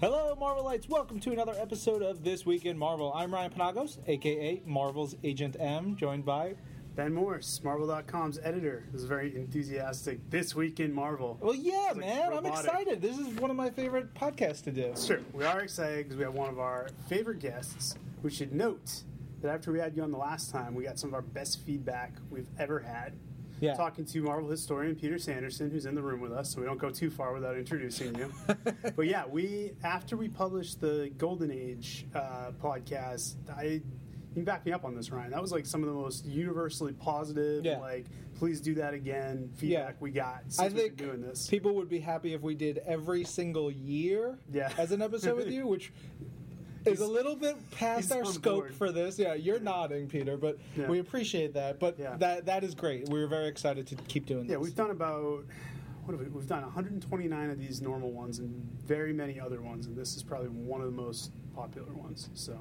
Hello, Marvelites. Welcome to another episode of This Week in Marvel. I'm Ryan Penagos, aka Marvel's Agent M, joined by. Ben Morse, Marvel.com's editor, is very enthusiastic this week in Marvel. Well, yeah, like man, I'm excited. This is one of my favorite podcasts to do. True. We are excited because we have one of our favorite guests. We should note that after we had you on the last time, we got some of our best feedback we've ever had. Yeah. Talking to Marvel historian Peter Sanderson, who's in the room with us, so we don't go too far without introducing you. but yeah, we after we published the Golden Age uh, podcast, I you can back me up on this, Ryan. That was like some of the most universally positive, Yeah. like please do that again feedback we got since I think doing this. people would be happy if we did every single year Yeah. as an episode with you, which is a little bit past our scope board. for this. Yeah, you're nodding, Peter, but Yeah. we appreciate that. But Yeah. that that is great. We're very excited to keep doing this. Yeah, we've done about what have we? We've done 129 of these normal ones and very many other ones, and this is probably one of the most popular ones. So,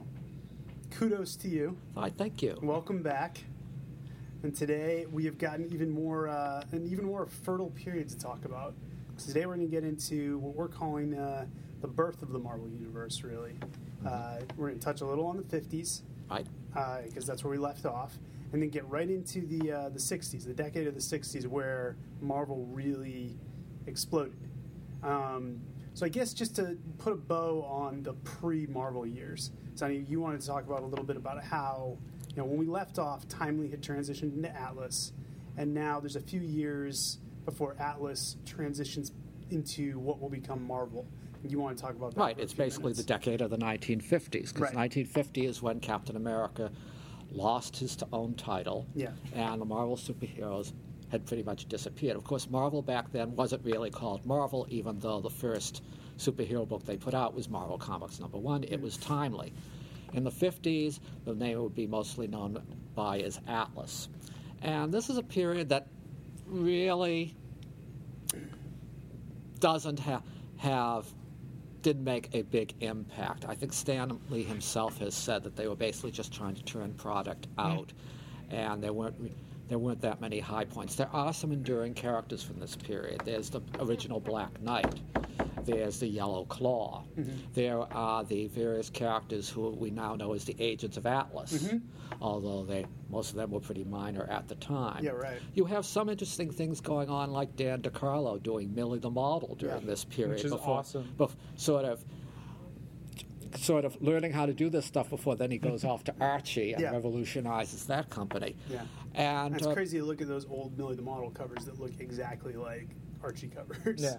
kudos to you. Why, thank you. Welcome back. And today we have gotten even more uh, an even more fertile period to talk about. Today we're going to get into what we're calling uh, the birth of the Marvel Universe. Really, uh, we're going to touch a little on the 50s Right. because that's where we left off, and then get right into the uh, the '60s, the decade of the '60s, where Marvel really exploded. Um, so I guess just to put a bow on the pre-Marvel years, Sonny, you wanted to talk about a little bit about how you know when we left off, Timely had transitioned into Atlas, and now there's a few years before Atlas transitions into what will become Marvel. You want to talk about that? Right. It's basically the decade of the 1950s because Right. 1950 is when Captain America lost his own title, Yeah. and the Marvel superheroes had pretty much disappeared. Of course, Marvel back then wasn't really called Marvel, even though the first superhero book they put out was Marvel Comics number one. It was timely. In the 50s, the name would be mostly known by as Atlas. And this is a period that really doesn't ha- have didn't make a big impact. I think Stan Lee himself has said that they were basically just trying to turn product out, and there weren't there weren't that many high points. There are some enduring characters from this period. There's the original Black Knight. There's the Yellow Claw. There are the various characters who we now know as the Agents of Atlas, although they most of them were pretty minor at the time. Yeah, right. You have some interesting things going on, like Dan DeCarlo doing Millie the Model during Yeah, this period, which is before, awesome. bef- sort of, sort of learning how to do this stuff before then he goes off to Archie and Yeah. revolutionizes that company. Yeah. and It's uh, crazy to look at those old Millie the Model covers that look exactly like Archie covers. Yeah.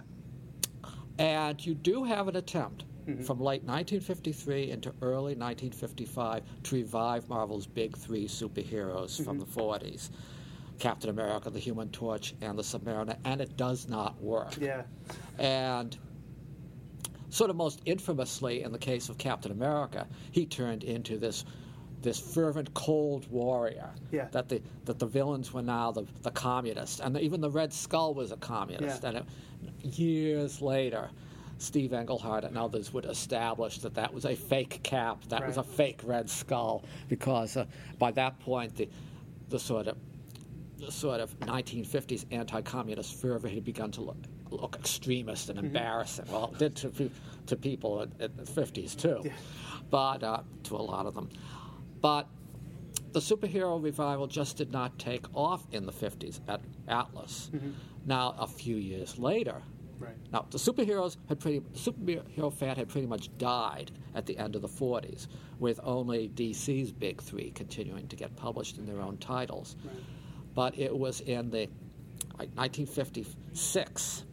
And you do have an attempt mm-hmm. from late 1953 into early 1955 to revive Marvel's big three superheroes from mm-hmm. the 40s Captain America, the Human Torch, and the Submariner, and it does not work. Yeah. And sort of most infamously, in the case of Captain America, he turned into this this fervent cold warrior. Yeah. That the that the villains were now the, the communists, and even the Red Skull was a communist. Yeah. And it, years later, Steve Englehart and others would establish that that was a fake cap, that was a fake Red Skull, because uh, by that point the the sort of the sort of 1950s anti-communist fervor had begun to look, look extremist Mm-hmm. and embarrassing. Well, it did to, to people in, in the 50s too, Yeah. but uh, to a lot of them. But the superhero revival just did not take off in the 50s at Atlas. Now, a few years later, Mm-hmm. Right. now the superheroes had pretty superhero fad had pretty much died at the end of the 40s, with only DC's big three continuing to get published in their own titles. Right. But it was in the like 1956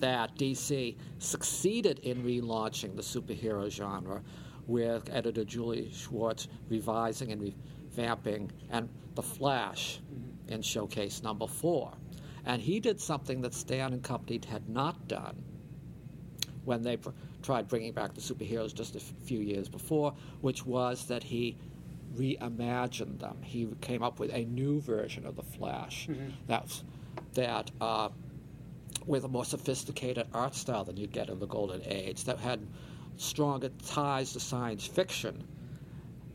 that DC succeeded in relaunching the superhero genre, with editor Julie Schwartz revising and revamping and The Flash in Showcase number four. And he did something that Stan and company had not done when they pr- tried bringing back the superheroes just a f- few years before, which was that he reimagined them. He came up with a new version of the Flash that's that uh, with a more sophisticated art style than you'd get in the Golden Age, that had stronger ties to science fiction,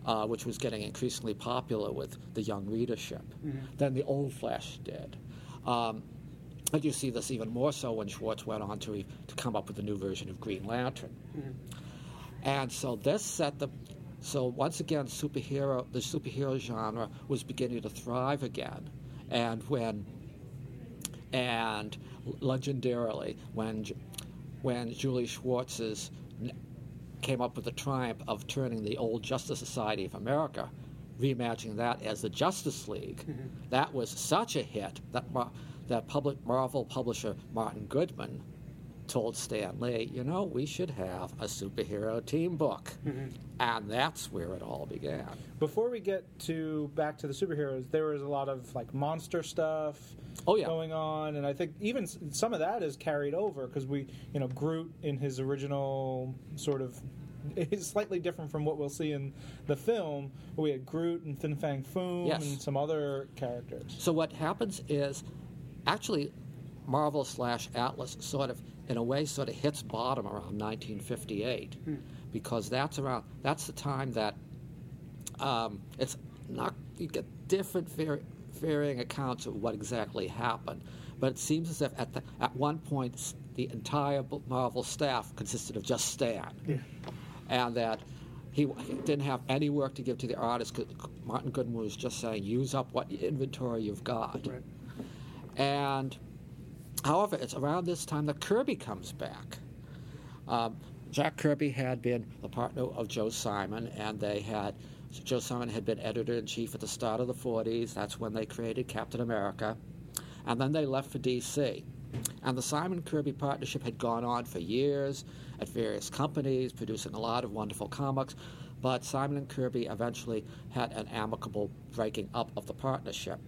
uh, which was getting increasingly popular with the young readership, than the old Flash did. Um, and you see this even more so when Schwartz went on to, to come up with a new version of Green Lantern. And so this set the so once again superhero the superhero genre was beginning to thrive again. And when and legendarily when when Julie Schwartz's came up with the triumph of turning the old Justice Society of America, reimagining that as the Justice League, mm-hmm. that was such a hit that that public Marvel publisher Martin Goodman told Stan Lee, you know, we should have a superhero team book, mm-hmm. and that's where it all began. Before we get to back to the superheroes, there was a lot of like monster stuff Oh, yeah. going on, and I think even some of that is carried over because we, you know, Groot in his original sort of is slightly different from what we'll see in the film. We had Groot and Fin Fang Foom Yes. and some other characters. So what happens is, actually, Marvel slash Atlas sort of, in a way, sort of hits bottom around 1958, because that's around that's the time that um, it's not you get different var- varying accounts of what exactly happened, but it seems as if at the at one point the entire Marvel staff consisted of just Stan Yeah. and that he didn't have any work to give to the artist. 'cause Martin Goodman was just saying, use up what inventory you've got. Right. And however, it's around this time that Kirby comes back. Um, Jack Kirby had been the partner of Joe Simon, and they had Joe Simon had been editor in chief at the start of the 40s. That's when they created Captain America, and then they left for DC. And the Simon Kirby partnership had gone on for years at various companies, producing a lot of wonderful comics. But Simon and Kirby eventually had an amicable breaking up of the partnership.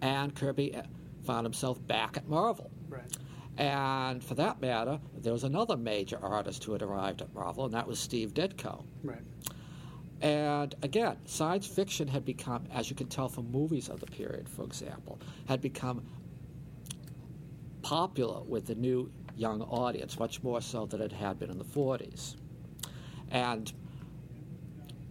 And Kirby found himself back at Marvel. Right. And for that matter, there was another major artist who had arrived at Marvel, and that was Steve Ditko. Right. And again, science fiction had become, as you can tell from movies of the period, for example, had become popular with the new young audience, much more so than it had been in the 40s. And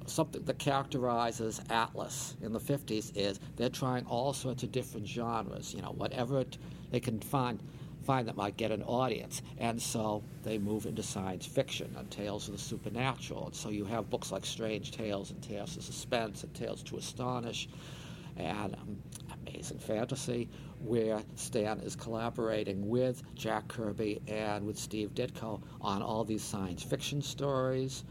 something that characterizes Atlas in the 50s is they're trying all sorts of different genres, you know, whatever it, they can find find that might get an audience. And so they move into science fiction and tales of the supernatural. And so you have books like Strange Tales and Tales of Suspense and Tales to Astonish and um, Amazing Fantasy, where Stan is collaborating with Jack Kirby and with Steve Ditko on all these science fiction stories,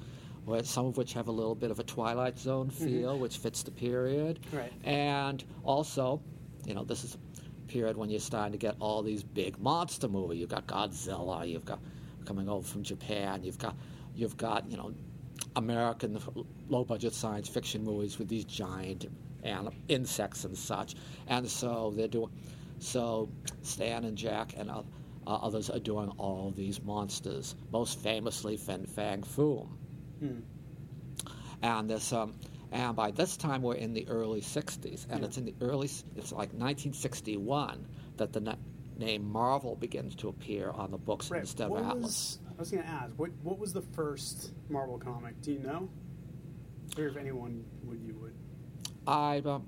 some of which have a little bit of a Twilight Zone feel, which fits the period. Right. And also, you know, this is a period when you're starting to get all these big monster movies. You've got Godzilla, you've got coming over from Japan, you've got you've got, you know, American low budget science fiction movies with these giant anim- insects and such. And so they're doing so Stan and Jack and uh, others are doing all these monsters, most famously Fin Fang Foom. And this um, and by this time we're in the early 60s and it's in the early it's like 1961 that the na- name Marvel begins to appear on the books Right. instead what of Atlas. was, I was going to ask, what what was the first Marvel comic? Do you know? Or if anyone would, you would. I um,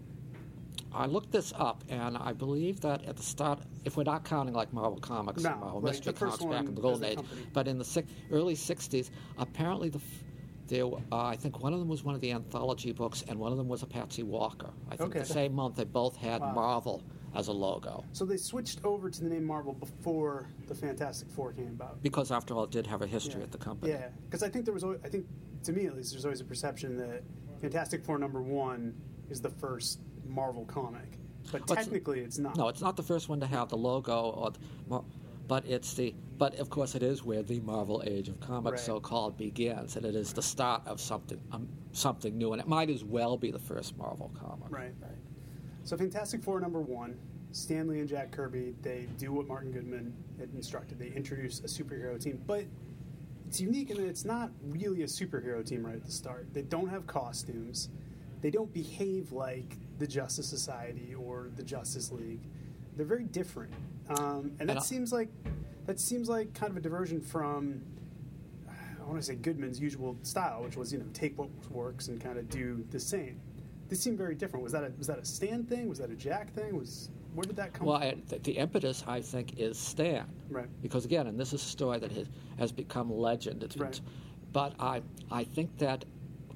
I looked this up, and I believe that at the start, if we're not counting like Marvel Comics No, and Marvel like Mystery Comics back in the Golden Age, but in the early '60s, apparently the f- there, uh, I think one of them was one of the anthology books, and one of them was a Patsy Walker. I think Okay. the same month they both had Wow. Marvel as a logo, So they switched over to the name Marvel before the Fantastic Four came about. because after all, it did have a history at the company. Yeah, because I think there was, always, I think to me at least, there's always a perception that Fantastic Four number one is the first Marvel comic, but But- technically it's not. No, it's not the first one to have the logo, or the, Mar- but it's the. But of course, it is where the Marvel Age of Comics, Right. so-called, begins, and it is the start of something, um, something new, and it might as well be the first Marvel comic. Right, right. So Fantastic Four number one, Stanley and Jack Kirby, they do what Martin Goodman had instructed. They introduce a superhero team, but it's unique in that it's not really a superhero team right at the start. They don't have costumes. They don't behave like the Justice Society or the Justice League. They're very different, um, and that And seems like that seems like kind of a diversion from I want to say Goodman's usual style, which was you know take what works and kind of do the same. This seemed very different. Was that a was that a Stan thing? Was that a Jack thing? Was Where did that come Well, from? I, the, the impetus, I think, is Stan. Right. Because again, and this is a story that has, has become legend. It's Right. t- but I, I think that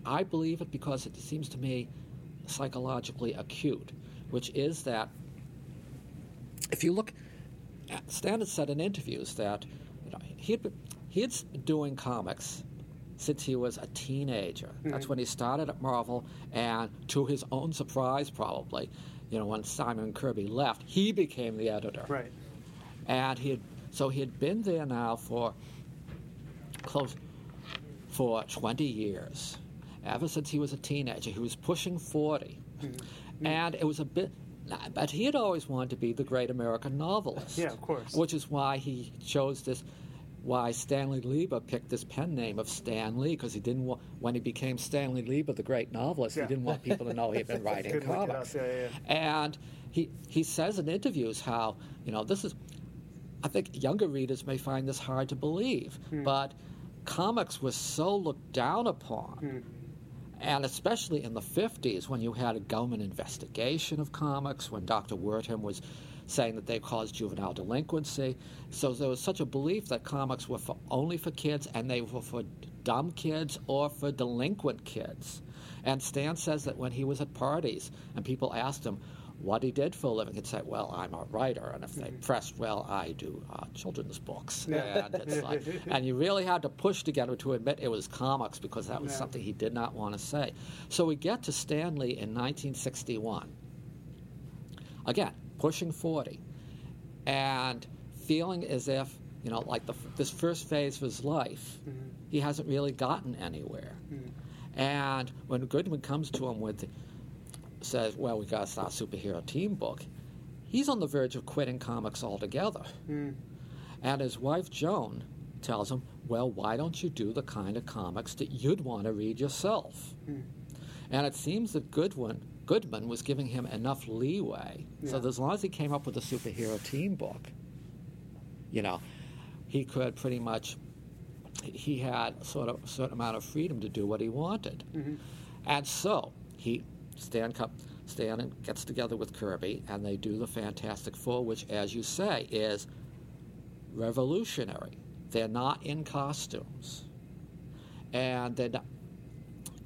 I believe it because it seems to me psychologically acute, which is that if you look, Stan had said in interviews that you know, he had been, he had been doing comics since he was a teenager. Mm-hmm. That's when he started at Marvel, and to his own surprise, probably, you know, when Simon Kirby left, he became the editor. Right. and he had so he had been there now for close for 20 years ever since he was a teenager. He was pushing 40 mm-hmm. and it was a bit but he had always wanted to be the great american novelist Yeah, of course. which is why he chose this why Stanley Lieber picked this pen name of Stan Lee because he didn't want when he became Stanley Lieber, the great novelist, Yeah. he didn't want people to know he had been writing Couldn't look it comics. Yeah, yeah, And he he says in interviews how you know this is. I think younger readers may find this hard to believe, Hmm. but comics was so looked down upon. Hmm. And especially in the 50s, when you had a government investigation of comics, when Dr. Wertham was saying that they caused juvenile delinquency. So there was such a belief that comics were for, only for kids and they were for dumb kids or for delinquent kids. And Stan says that when he was at parties and people asked him what he did for a living, he'd say, Well, I'm a writer. And if they mm-hmm. pressed, Well, I do uh, children's books. Yeah. And, like, and you really had to push to get him to admit it was comics because that was Yeah. something he did not want to say. So we get to Stanley in 1961. Again, pushing 40 and feeling as if, you know, like the, this first phase of his life, mm-hmm. he hasn't really gotten anywhere. Mm-hmm. And when Goodman comes to him with, says, well, we got to start superhero team book, he's on the verge of quitting comics altogether. Hmm. And his wife, Joan, tells him, well, why don't you do the kind of comics that you'd want to read yourself? Hmm. And it seems that Goodwin, Goodman was giving him enough leeway so Yeah. that as long as he came up with a superhero team book, you know, he could pretty much, he had sort of a certain amount of freedom to do what he wanted. Mm-hmm. And so he, Stan, co- Stan gets together with Kirby and they do the Fantastic Four, which, as you say, is revolutionary. They're not in costumes. And they're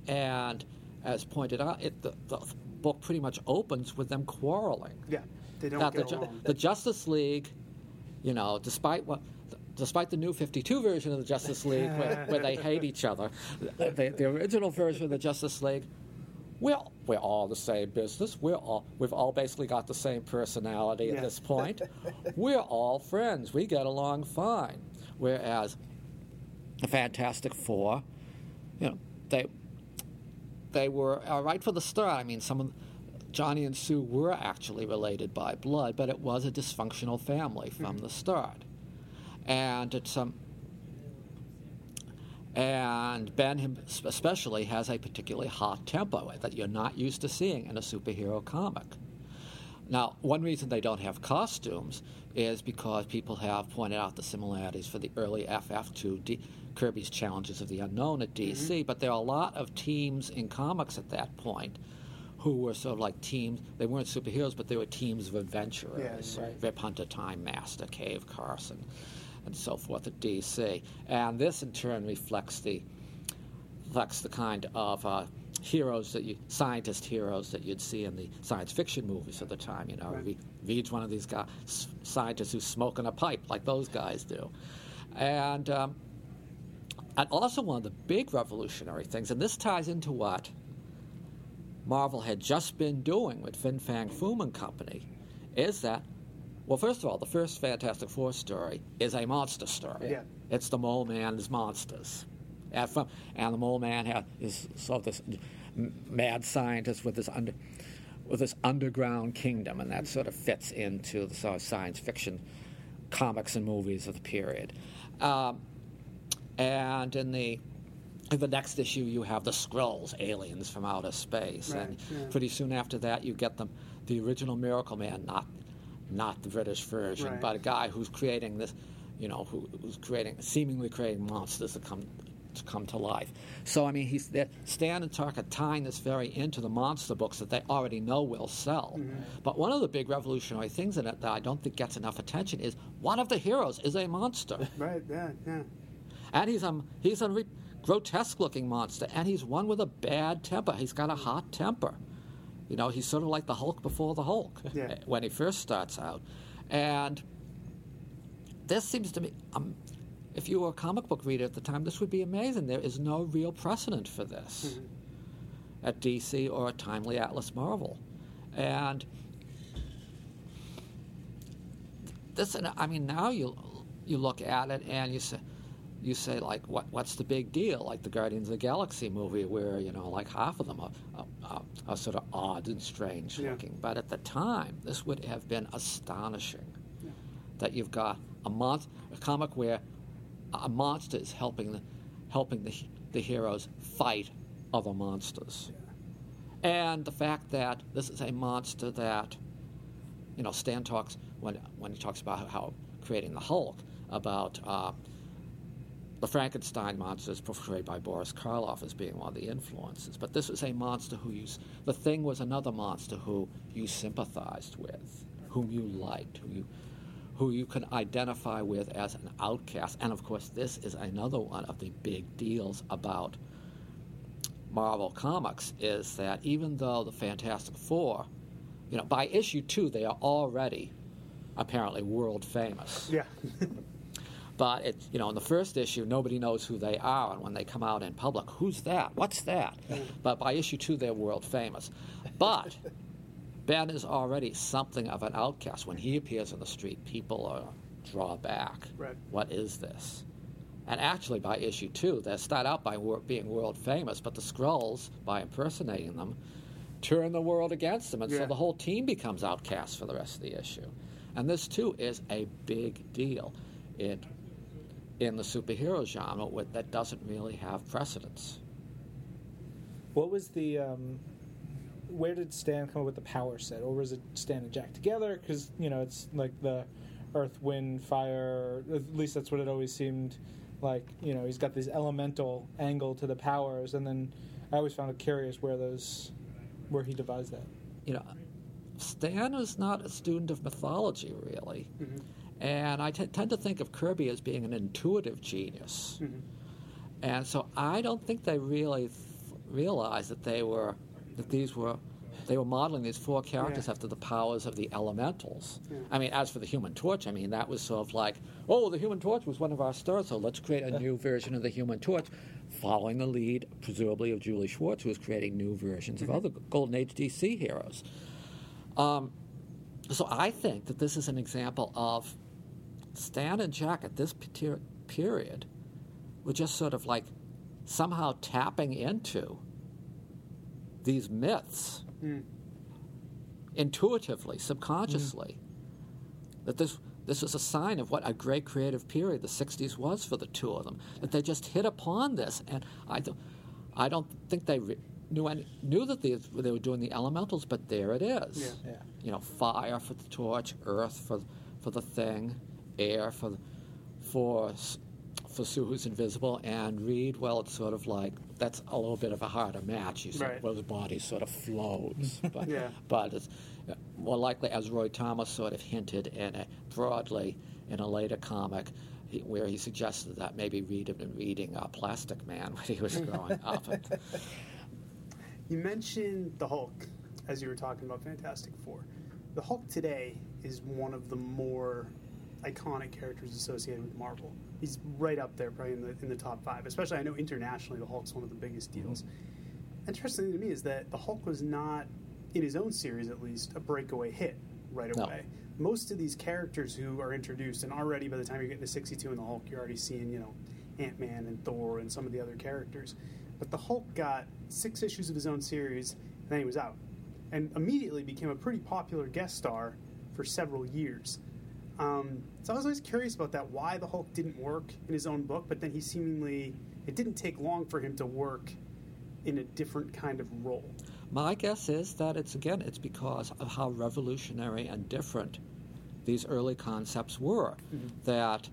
and as pointed out, it, the, the book pretty much opens with them quarreling. Yeah, they don't get the, along. the Justice League, you know, despite what, despite the new 52 version of the Justice League where, where they hate each other, the, the original version of the Justice League, we're, we're all the same business. We're all, we've all basically got the same personality at this point. we're all friends. We get along fine. Whereas the Fantastic Four, you know, they they were uh, right for the start. I mean, some of Johnny and Sue were actually related by blood, but it was a dysfunctional family from the start, and it's um, and Ben him especially has a particularly hot tempo that you're not used to seeing in a superhero comic. Now, one reason they don't have costumes is because people have pointed out the similarities for the early FF to D- Kirby's Challengers of the Unknown at DC, mm-hmm. but there are a lot of teams in comics at that point who were sort of like teams. They weren't superheroes, but they were teams of adventurers. Yeah, right. Rip Hunter, Time Master, Cave Carson, and so forth at DC. And this, in turn, reflects the reflects the kind of uh, heroes that you, scientist heroes that you'd see in the science fiction movies of the time. You know, Right. Re- Reed's one of these guys, scientists who's smoking a pipe like those guys do, and um, and also one of the big revolutionary things, and this ties into what Marvel had just been doing with Fin Fang Foom and Company, is that. Well, first of all, the first Fantastic Four story is a monster story. Yeah. It's the Mole Man's monsters. And, from, and the Mole Man ha is sort of this mad scientist with this under, with this underground kingdom, and that sort of fits into the sort of science fiction comics and movies of the period. Um, and in the in the next issue, you have the Skrulls, aliens from outer space, Right, and yeah. pretty soon after that, you get them the original Miracle Man, not not the British version, Right. but a guy who's creating this, you know, who, who's creating seemingly creating monsters that come to come to life. So I mean, he's they're- Stan and Chuck are tying this very into the monster books that they already know will sell. Mm-hmm. But one of the big revolutionary things in it that I don't think gets enough attention is one of the heroes is a monster. Right. Yeah. Yeah. And he's a he's a re- grotesque-looking monster, and he's one with a bad temper. He's got a hot temper. You know, he's sort of like the Hulk before the Hulk Yeah. when he first starts out. And this seems to me, um, if you were a comic book reader at the time, this would be amazing. There is no real precedent for this at DC or at Timely Atlas Marvel, and this. and I mean, now you you look at it and you say. You say like, what? What's the big deal? Like the Guardians of the Galaxy movie, where you know, like half of them are, are, are, are sort of odd and strange Yeah. looking. But at the time, this would have been astonishing that you've got a mon- a comic where a monster is helping the, helping the, the heroes fight other monsters. And the fact that this is a monster that, you know, Stan talks when when he talks about how creating the Hulk about uh, the Frankenstein monster is portrayed by Boris Karloff as being one of the influences. But this was a monster who you the thing was another monster who you sympathized with, whom you liked, who you who you can identify with as an outcast. And of course, this is another one of the big deals about Marvel Comics is that even though the Fantastic Four, you know, by issue two, they are already apparently world famous. Yeah. But it, you know, in the first issue, nobody knows who they are, and when they come out in public, who's that? What's that? But by issue two, they're world famous. But Ben is already something of an outcast. When he appears in the street, people are draw back. Right. What is this? And actually, by issue two, they start out by wor- being world famous, but the Skrulls, by impersonating them, turn the world against them, and Yeah. so the whole team becomes outcast for the rest of the issue. And this too is a big deal. It in the superhero genre with, that doesn't really have precedence. What was the? Um, where did Stan come up with the power set, or was it Stan and Jack together? Because you know it's like the Earth, Wind, Fire. At least that's what it always seemed like. You know, he's got this elemental angle to the powers, and then I always found it curious where those, where he devised that. You know, Stan is not a student of mythology really, and I t- tend to think of Kirby as being an intuitive genius. And so I don't think they really th- realized that they were that these were they were modeling these four characters Yeah. after the powers of the elementals. Yeah. I mean, as for the Human Torch, I mean that was sort of like, oh, the Human Torch was one of our stars, so let's create a new version of the Human Torch, following the lead, presumably of Julie Schwartz, who was creating new versions of other Golden Age DC heroes. Um, so I think that this is an example of Stan and Jack at this period were just sort of like somehow tapping into these myths hmm. intuitively, subconsciously. Hmm. That this this is a sign of what a great creative period the '60s was for the two of them. That they just hit upon this, and I don't, I don't think they re- knew any, knew that they, they were doing the elementals, but there it is. Yeah. Yeah. You know, fire for the torch, earth for for the thing, air for for for Sue who's invisible, and Reed. Well, it's sort of like that's a little bit of a harder match. You said, Right. well, his body sort of floats, but Yeah. but it's uh, more likely, as Roy Thomas sort of hinted in a, broadly in a later comic, he, where he suggested that maybe Reed had been reading uh, Plastic Man when he was growing up. And, You mentioned the Hulk as you were talking about Fantastic Four. The Hulk today is one of the more iconic characters associated with Marvel. He's right up there, probably in the in the top five. Especially, I know internationally, the Hulk's one of the biggest mm-hmm. deals. Interesting to me is that the Hulk was not, in his own series at least, a breakaway hit right No. away. Most of these characters who are introduced, and already by the time you get to 62 in the Hulk, you're already seeing, you know, Ant Man and Thor and some of the other characters. But the Hulk got six issues of his own series, and then he was out. And immediately became a pretty popular guest star for several years. Um, so I was always curious about that, why the Hulk didn't work in his own book, but then he seemingly, it didn't take long for him to work in a different kind of role. My guess is that it's again it's because of how revolutionary and different these early concepts were. That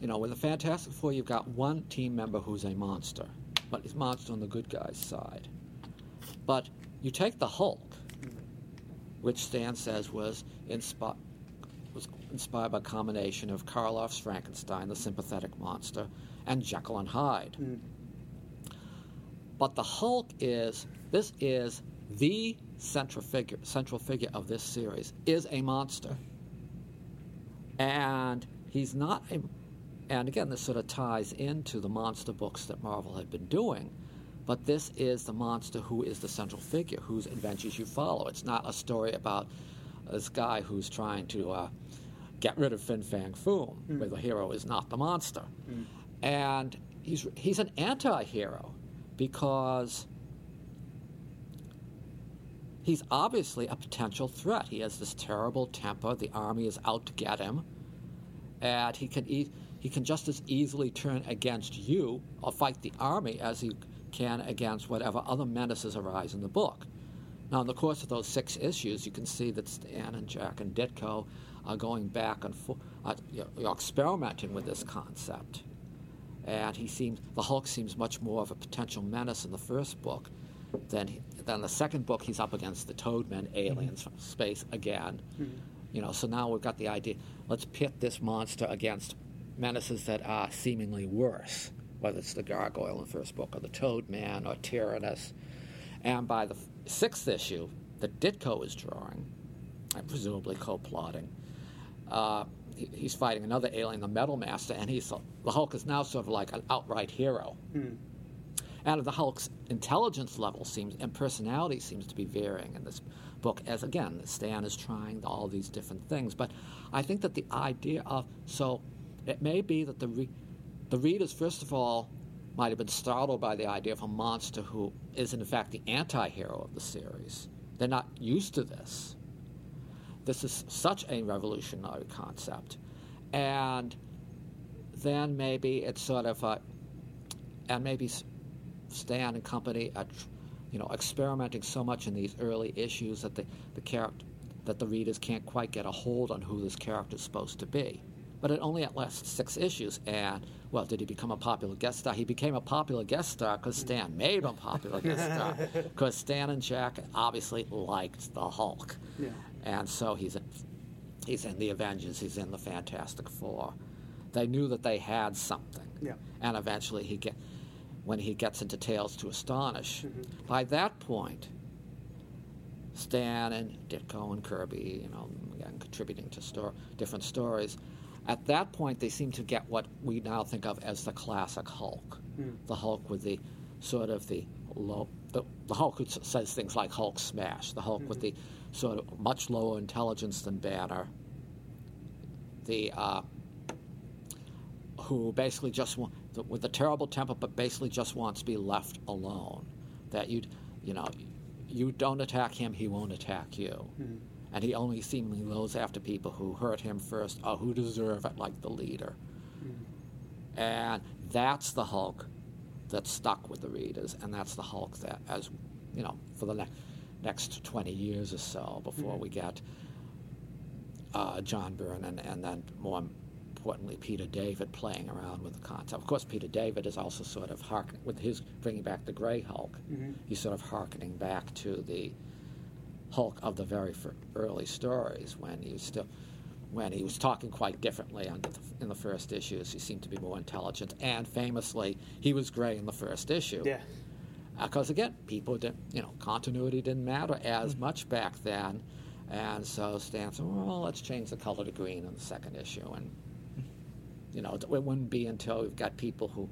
you know, with the Fantastic Four, you've got one team member who's a monster, but he's monster on the good guy's side. But you take the Hulk, which Stan says was inspi- was inspired by a combination of Karloff's Frankenstein, the sympathetic monster, and Jekyll and Hyde. Mm. But the Hulk is this is the central figure central figure of this series is a monster. And he's not a and again this sort of ties into the monster books that Marvel had been doing. But this is the monster who is the central figure, whose adventures you follow. It's not a story about this guy who's trying to uh, get rid of Fin Fang Foom, Mm. where the hero is not the monster. Mm. And he's, he's an anti hero because he's obviously a potential threat. He has this terrible temper. The army is out to get him. And he can, e- he can just as easily turn against you or fight the army as he can against whatever other menaces arise in the book. Now, in the course of those six issues, you can see that Stan and Jack and Ditko are going back and forth, you know, experimenting with this concept. And he seems, the Hulk seems much more of a potential menace in the first book than he, than the second book. He's up against the Toadmen, mm-hmm. aliens from space again. Mm-hmm. You know, so now we've got the idea. Let's pit this monster against menaces that are seemingly worse, whether it's the Gargoyle in the first book, or the Toadman, or Tyrannus. And by the sixth issue that Ditko is drawing, and presumably co-plotting, uh, he, he's fighting another alien, the Metal Master, and he's the Hulk is now sort of like an outright hero. Mm. And the Hulk's intelligence level seems and personality seems to be varying in this book. As again, Stan is trying all these different things, but I think that the idea of so it may be that the re, the readers first of all might have been startled by the idea of a monster who is in fact the anti-hero of the series. They're not used to this. This is such a revolutionary concept, and then maybe it's sort of a, and maybe Stan and company are, you know, experimenting so much in these early issues that the the character that the readers can't quite get a hold on who this character is supposed to be. But it only lasts six issues, and well, did he become a popular guest star? He became a popular guest star because Stan made him a popular guest star. Because Stan and Jack obviously liked the Hulk, Yeah. And so he's in, he's in the Avengers, he's in the Fantastic Four. They knew that they had something, Yeah. and eventually he get when he gets into Tales to Astonish. By that point, Stan and Ditko and Kirby, you know, again, contributing to sto- different stories. At that point, they seem to get what we now think of as the classic Hulk, Mm. the Hulk with the sort of the low, the, the Hulk who says things like Hulk smash, the Hulk with the of much lower intelligence than Banner, the uh, who basically just want with a terrible temper, but basically just wants to be left alone. That you, you know, you don't attack him, he won't attack you, Mhm. and he only seemingly goes after people who hurt him first or who deserve it, like the leader. And that's the Hulk that stuck with the readers, and that's the Hulk that, as you know, for the ne- next twenty years or so, before Mhm. we get uh, John Byrne and, and then more importantly Peter David playing around with the concept. Of course, Peter David is also sort of harkening with his bringing back the Gray Hulk. Mhm. He's sort of harkening back to the Hulk of the very early stories when he was still when he was talking quite differently under the, in the first issues. He seemed to be more intelligent, and famously, he was gray in the first issue. Yeah. Because again, people didn't, you know, continuity didn't matter as much back then, and so Stan said, "Well, let's change the color to green in the second issue," and you know, it wouldn't be until we've got people who,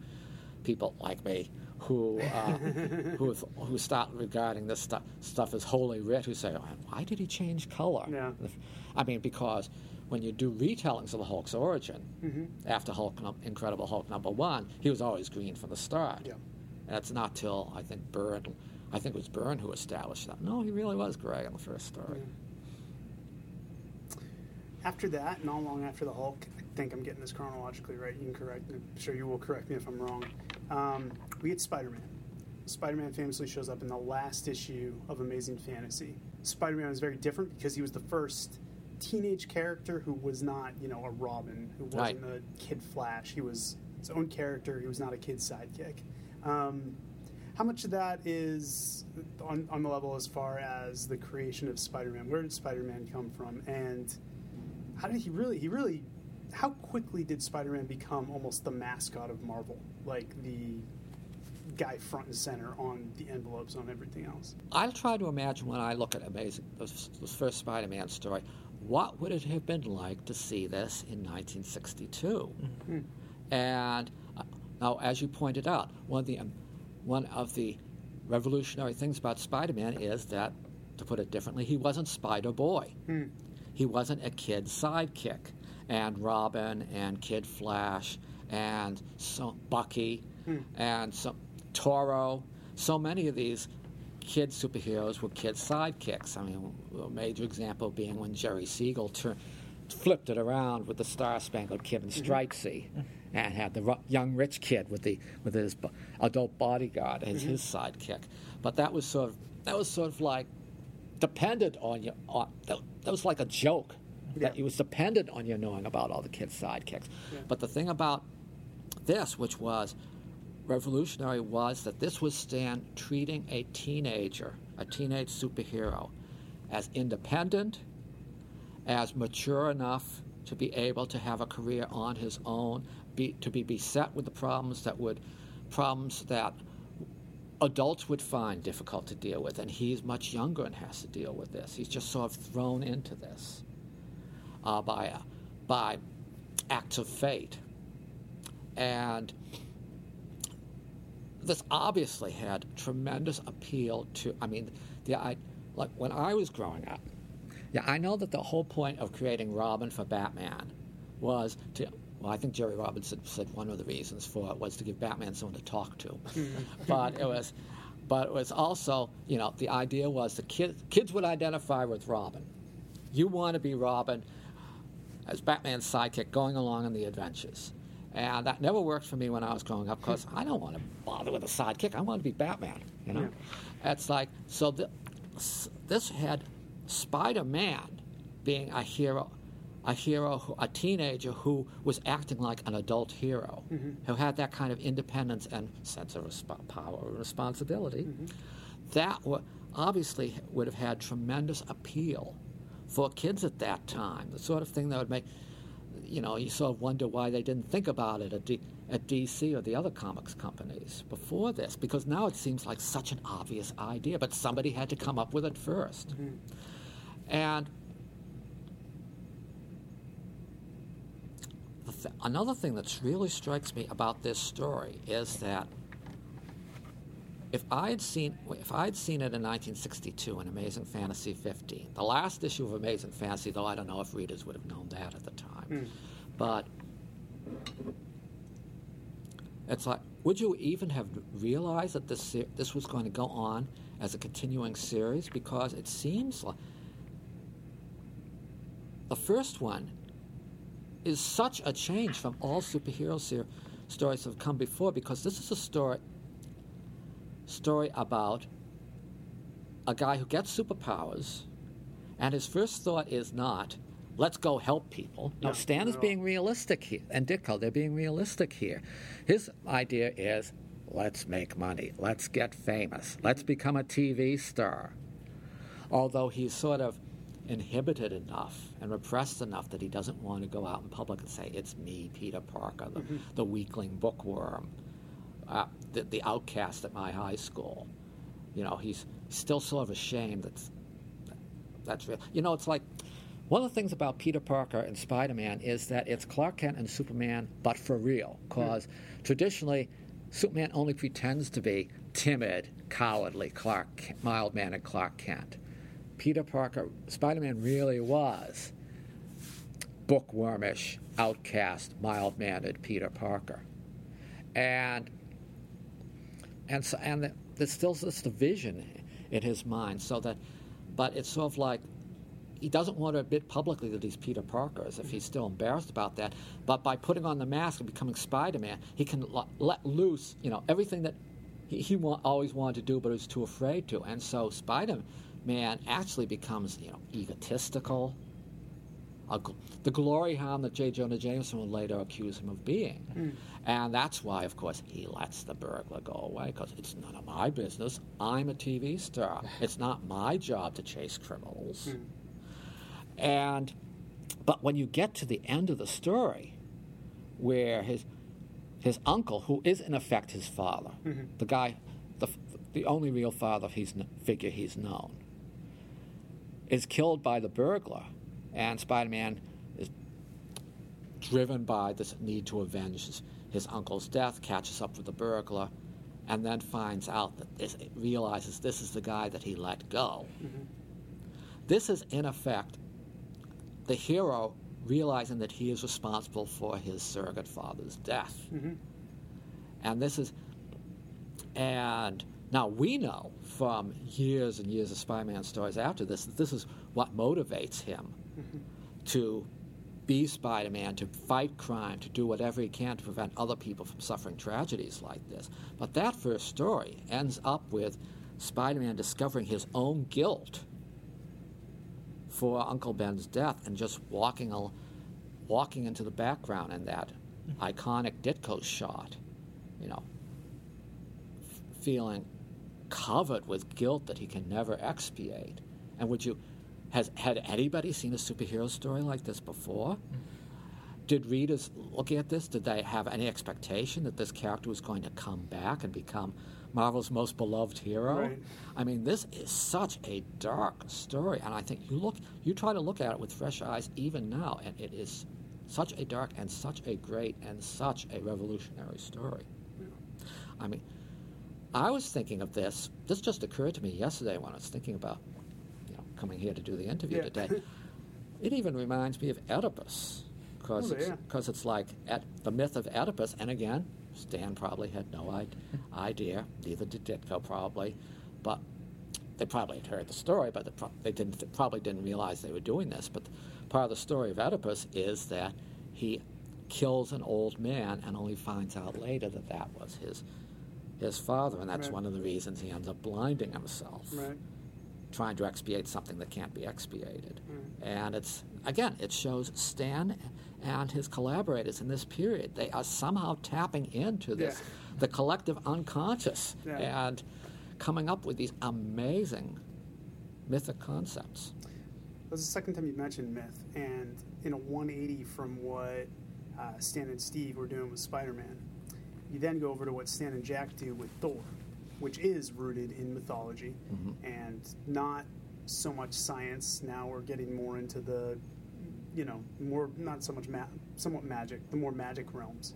people like me, who uh, who who start regarding this stuff stuff as holy writ, who say, "Why did he change color?" Yeah. I mean, because when you do retellings of the Hulk's origin, Mhm. after Hulk, Incredible Hulk number one, he was always green from the start. Yeah. It's not till I think Byrne, I think it was Byrne who established that. No, he really was gray in the first story. After that, not long after the Hulk, I think I'm getting this chronologically right. You can correct. I'm sure you will correct me if I'm wrong. Um, we get Spider-Man. Spider-Man famously shows up in the last issue of Amazing Fantasy. Spider-Man was very different because he was the first teenage character who was not, you know, a Robin, who wasn't Right. a Kid Flash. He was his own character. He was not a kid's sidekick. Um, how much of that is on, on the level as far as the creation of Spider-Man? Where did Spider-Man come from, and how did he really? He really. How quickly did Spider-Man become almost the mascot of Marvel, like the guy front and center on the envelopes on everything else? I'll try to imagine when I look at Amazing, this, this first Spider-Man story, what would it have been like to see this in 1962? And uh, now, as you pointed out, one of the um, one of the revolutionary things about Spider-Man is that, to put it differently, he wasn't Spider Boy. He wasn't a kid sidekick, and Robin and Kid Flash and so Bucky and so Toro. So many of these kid superheroes were kid sidekicks. I mean, a major example being when Jerry Siegel turned, flipped it around with the Star Spangled Kid and mm-hmm. Stripesy, and had the young rich kid with the with his adult bodyguard as his mm-hmm. sidekick. But that was sort of that was sort of like dependent on you. On, that, that was like a joke. That Yeah. it was dependent on you knowing about all the kids' sidekicks. But the thing about this, which was revolutionary, was that this was Stan treating a teenager, a teenage superhero, as independent, as mature enough to be able to have a career on his own, be, to be beset with the problems that would problems that adults would find difficult to deal with, and he's much younger and has to deal with this. He's just sort of thrown into this uh, by uh, by acts of fate, and this obviously had tremendous appeal to. I mean, the I like when I was growing up. Yeah, I know that the whole point of creating Robin for Batman was to. Well, I think Jerry Robinson said one of the reasons for it was to give Batman someone to talk to, mm-hmm. but it was, but it was also, you know, the idea was the kids kids would identify with Robin. You want to be Robin as Batman's sidekick going along on the adventures. And that never worked for me when I was growing up because I don't want to bother with a sidekick. I want to be Batman, you know? It's like, so th- this had Spider Man being a hero. A hero, a teenager who was acting like an adult hero, mm-hmm. who had that kind of independence and sense of resp- power and responsibility. That wa obviously would have had tremendous appeal for kids at that time. The sort of thing that would make, you know, you sort of wonder why they didn't think about it at, D- at DC or the other comics companies before this, because now it seems like such an obvious idea, but somebody had to come up with it 1st And the th- another thing that really strikes me about this story is that if I had seen if I had seen it in 1962 in Amazing Fantasy 15, the last issue of Amazing Fantasy, though I don't know if readers would have known that at the time, hmm. but it's like, would you even have realized that this this was going to go on as a continuing series? Because it seems like the first one is such a change from all superhero ser- stories that have come before. Because this is a story story about a guy who gets superpowers, and his first thought is not, let's go help people. No, Stan is being realistic here, and Ditko, they're being realistic here. His idea is, let's make money, let's get famous, let's become a TV star. Although he's sort of inhibited enough and repressed enough that he doesn't want to go out in public and say, it's me, Peter Parker, the, the weakling bookworm uh, the, the outcast at my high school. You know, he's still sort of ashamed that's that's real. You know, it's like one of the things about Peter Parker and Spider Man is that it's Clark Kent and Superman, but for real. Because traditionally, Superman only pretends to be timid, cowardly, Clark, mild mannered Clark Kent. Peter Parker, Spider Man really was bookwormish, outcast, mild mannered Peter Parker. And and so and the, there's still this division in his mind so that but it's sort of like he doesn't want to admit publicly that he's Peter Parker as if he's still embarrassed about that but by putting on the mask and becoming Spider-Man he can l- let loose you know everything that he, he wa- always wanted to do but was too afraid to and so Spider-Man actually becomes you know egotistical. Gl- the glory hound that J. Jonah Jameson would later accuse him of being. Hmm. And that's why, of course, he lets the burglar go away because it's none of my business. I'm a TV star. It's not my job to chase criminals. Hmm. And but when you get to the end of the story, where his his uncle, who is in effect his father, mm-hmm. the guy, the the only real father he's figure he's known, is killed by the burglar, and Spider-Man is driven by this need to avenge his, his uncle's death, catches up with the burglar, and then finds out that this realizes this is the guy that he let go. Mm-hmm. This is in effect the hero realizing that he is responsible for his surrogate father's death. Mm-hmm. And this is, and now we know from years and years of Spider-Man stories after this that this is what motivates him to be Spider-Man, to fight crime, to do whatever he can to prevent other people from suffering tragedies like this. But that first story ends up with Spider-Man discovering his own guilt for Uncle Ben's death and just walking al- walking into the background in that mm-hmm. iconic Ditko shot, you know, f- feeling covered with guilt that he can never expiate. And would you has had anybody seen a superhero story like this before? Did readers looking at this, did they have any expectation that this character was going to come back and become Marvel's most beloved hero? Right. I mean, this is such a dark story, and I think you look, you try to look at it with fresh eyes even now, and it is such a dark and such a great and such a revolutionary story. I mean, I was thinking of this. This just occurred to me yesterday when I was thinking about, you know, coming here to do the interview Yeah. today. It even reminds me of Oedipus, because Oh, it's, yeah. it's like et, the myth of Oedipus. And again, Stan probably had no idea, neither did Ditko probably, but they probably had heard the story, but they didn't they probably didn't realize they were doing this. But part of the story of Oedipus is that he kills an old man and only finds out later that that was his his father, and that's Right. one of the reasons he ends up blinding himself Right. trying to expiate something that can't be expiated. Mm. And it's again, it shows Stan and his collaborators in this period. They are somehow tapping into this, Yeah. the collective unconscious, Yeah. and coming up with these amazing mythic concepts. That's the second time you've mentioned myth, and in a 180 from what uh, Stan and Steve were doing with Spider-Man, you then go over to what Stan and Jack do with Thor, which is rooted in mythology mm-hmm. and not so much science. Now we're getting more into the, you know, more not so much ma- somewhat magic, the more magic realms.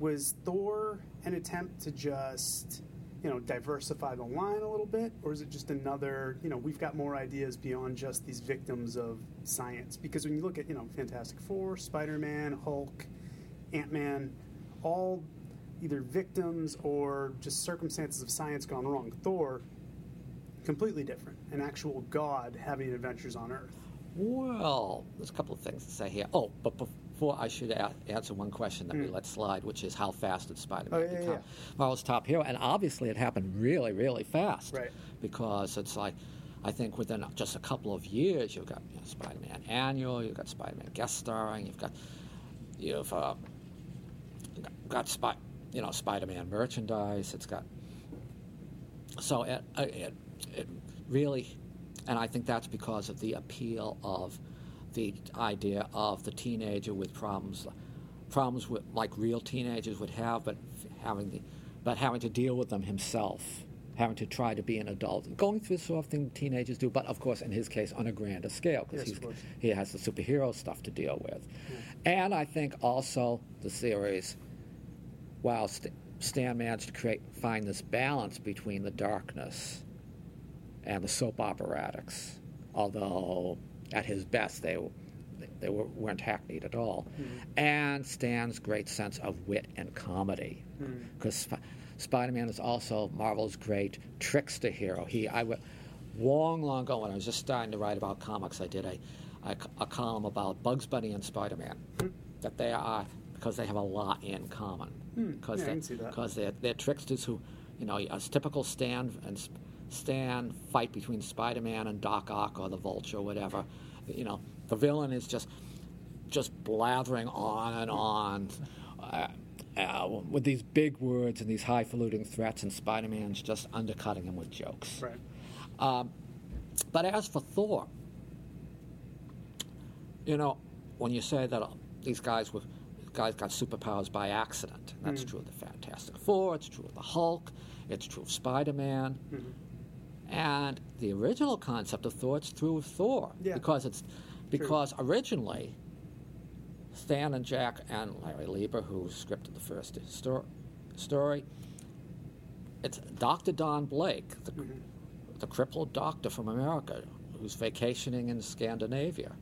Was Thor an attempt to just you know, diversify the line a little bit, or is it just another, you know, we've got more ideas beyond just these victims of science? Because when you look at, you know, Fantastic Four, Spider Man, Hulk, Ant Man, all either victims or just circumstances of science gone wrong. Thor, completely different, an actual god having adventures on Earth. Well, there's a couple of things to say here. Oh, but before I should a- answer one question that we let slide, which is how fast did Spider-Man Hmm. Oh, yeah, become yeah. Marvel's top hero? And obviously, it happened really, really fast. Right. Because it's like, I think within just a couple of years, you've got you know, Spider-Man annual, you've got Spider-Man guest starring, you've got you've uh, got, got Spy, you know, Spider-Man merchandise. It's got so it, uh, it, it really, and I think that's because of the appeal of the idea of the teenager with problems, problems with, like real teenagers would have, but having the, but having to deal with them himself, having to try to be an adult, going through the sort of thing teenagers do, but of course in his case on a grander scale because Yes, he has the superhero stuff to deal with, and I think also the series while St- Stan managed to create find this balance between the darkness and the soap operatics, although at his best they they were, weren't hackneyed at all, hmm. and Stan's great sense of wit and comedy, hmm. because Sp- Spider-Man is also Marvel's great trickster hero. He I w- long long ago when I was just starting to write about comics, I did a a, a column about Bugs Bunny and Spider-Man, hmm. that they are because they have a lot in common. Because Yeah, they, can see that. because they're, they're tricksters who, you know, a typical stand and stand fight between Spider-Man and Doc Ock or the Vulture or whatever. You know, the villain is just just blathering on and on. Uh, uh, with these big words and these highfalutin threats, and Spider Man's just undercutting him with jokes. Right. Um, but as for Thor, you know, when you say that uh, these guys were guys got superpowers by accident, that's hmm. true of the Fantastic Four, it's true of the Hulk, it's true of Spider Man. Hmm. And the original concept of Thor, it's true of Thor Yeah. because it's because originally Stan and Jack and Larry Lieber, who scripted the first sto- story, it's Dr. Don Blake, the, mm-hmm. the crippled doctor from America who's vacationing in Scandinavia,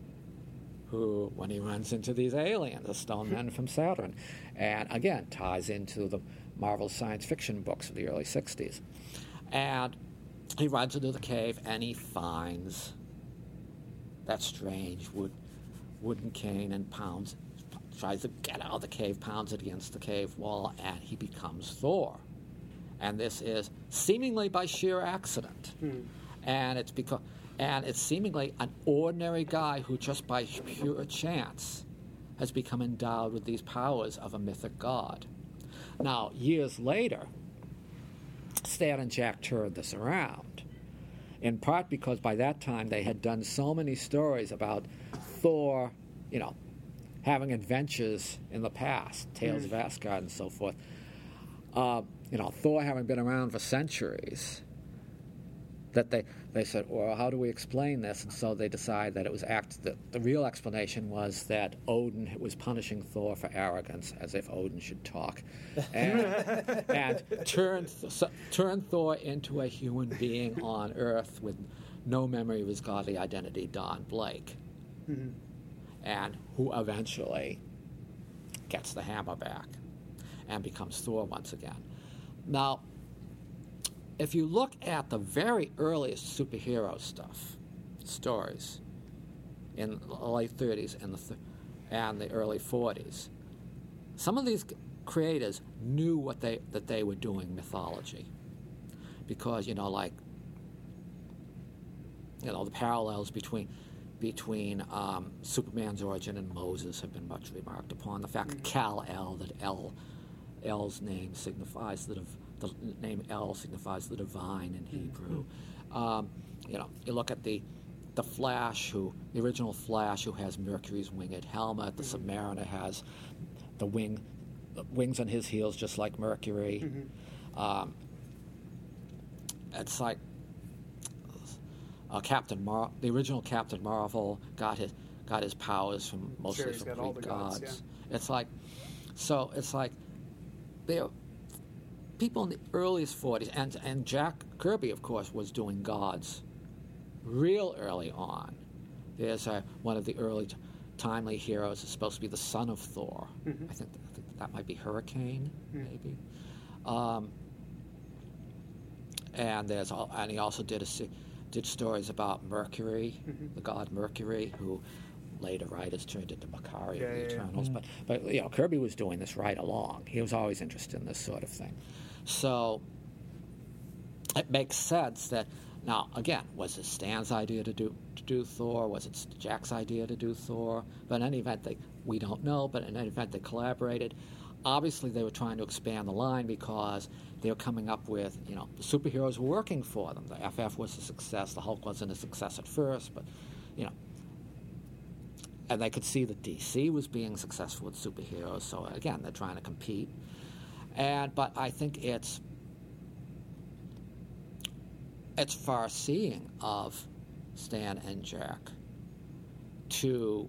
who, when he runs into these aliens, the stone men from Saturn, and again ties into the Marvel science fiction books of the early 60s. And he runs into the cave and he finds that strange wood, wooden cane and pounds, tries to get out of the cave, pounds it against the cave wall, and he becomes Thor. And this is seemingly by sheer accident. Hmm. And it's because and it's seemingly an ordinary guy who just by pure chance has become endowed with these powers of a mythic god. Now, years later, Stan and Jack turned this around, in part because by that time they had done so many stories about Thor, you know, having adventures in the past, Tales of Asgard and so forth. Uh, you know, Thor having been around for centuries, that they, they said, well, how do we explain this? And so they decided that it was act. The, the real explanation was that Odin was punishing Thor for arrogance, as if Odin should talk, and, and turned so, turned Thor into a human being on Earth with no memory of his godly identity, Don Blake, mm-hmm. and who eventually gets the hammer back and becomes Thor once again. Now, if you look at the very earliest superhero stuff, stories, in the late 30s and the, th- and the early 40s, some of these creators knew what they, that they were doing mythology. Because, you know, like, you know, the parallels between between um, Superman's origin and Moses have been much remarked upon. The fact that Kal El, that El, El's name signifies the, div- the name El signifies the divine in Hebrew. Um, you know, you look at the the Flash, who the original Flash, who has Mercury's winged helmet. The Submariner has the wing wings on his heels, just like Mercury. Um, it's like uh, Captain Mar- the original Captain Marvel got his got his powers from mostly Sure, from Greek the gods, gods. It's like so. It's like there people in the earliest '40s, and and Jack Kirby, of course, was doing gods real early on. There's a, one of the early t- timely heroes is supposed to be the son of Thor. Mm-hmm. I think I think that might be Hurricane, mm-hmm. maybe. Um, and there's all, and he also did a did stories about Mercury, mm-hmm. the god Mercury, who later writers turned into Makkari Yeah, of the yeah, yeah. Eternals. But but you know Kirby was doing this right along. He was always interested in this sort of thing. So it makes sense that now again was it Stan's idea to do to do Thor? Was it Jack's idea to do Thor? But in any event, they we don't know. But in any event, they collaborated. Obviously, they were trying to expand the line because they were coming up with you know the superheroes were working for them. The FF was a success. The Hulk wasn't a success at first, but you know. And they could see that DC was being successful with superheroes, so again, they're trying to compete. And but I think it's it's far seeing of Stan and Jack to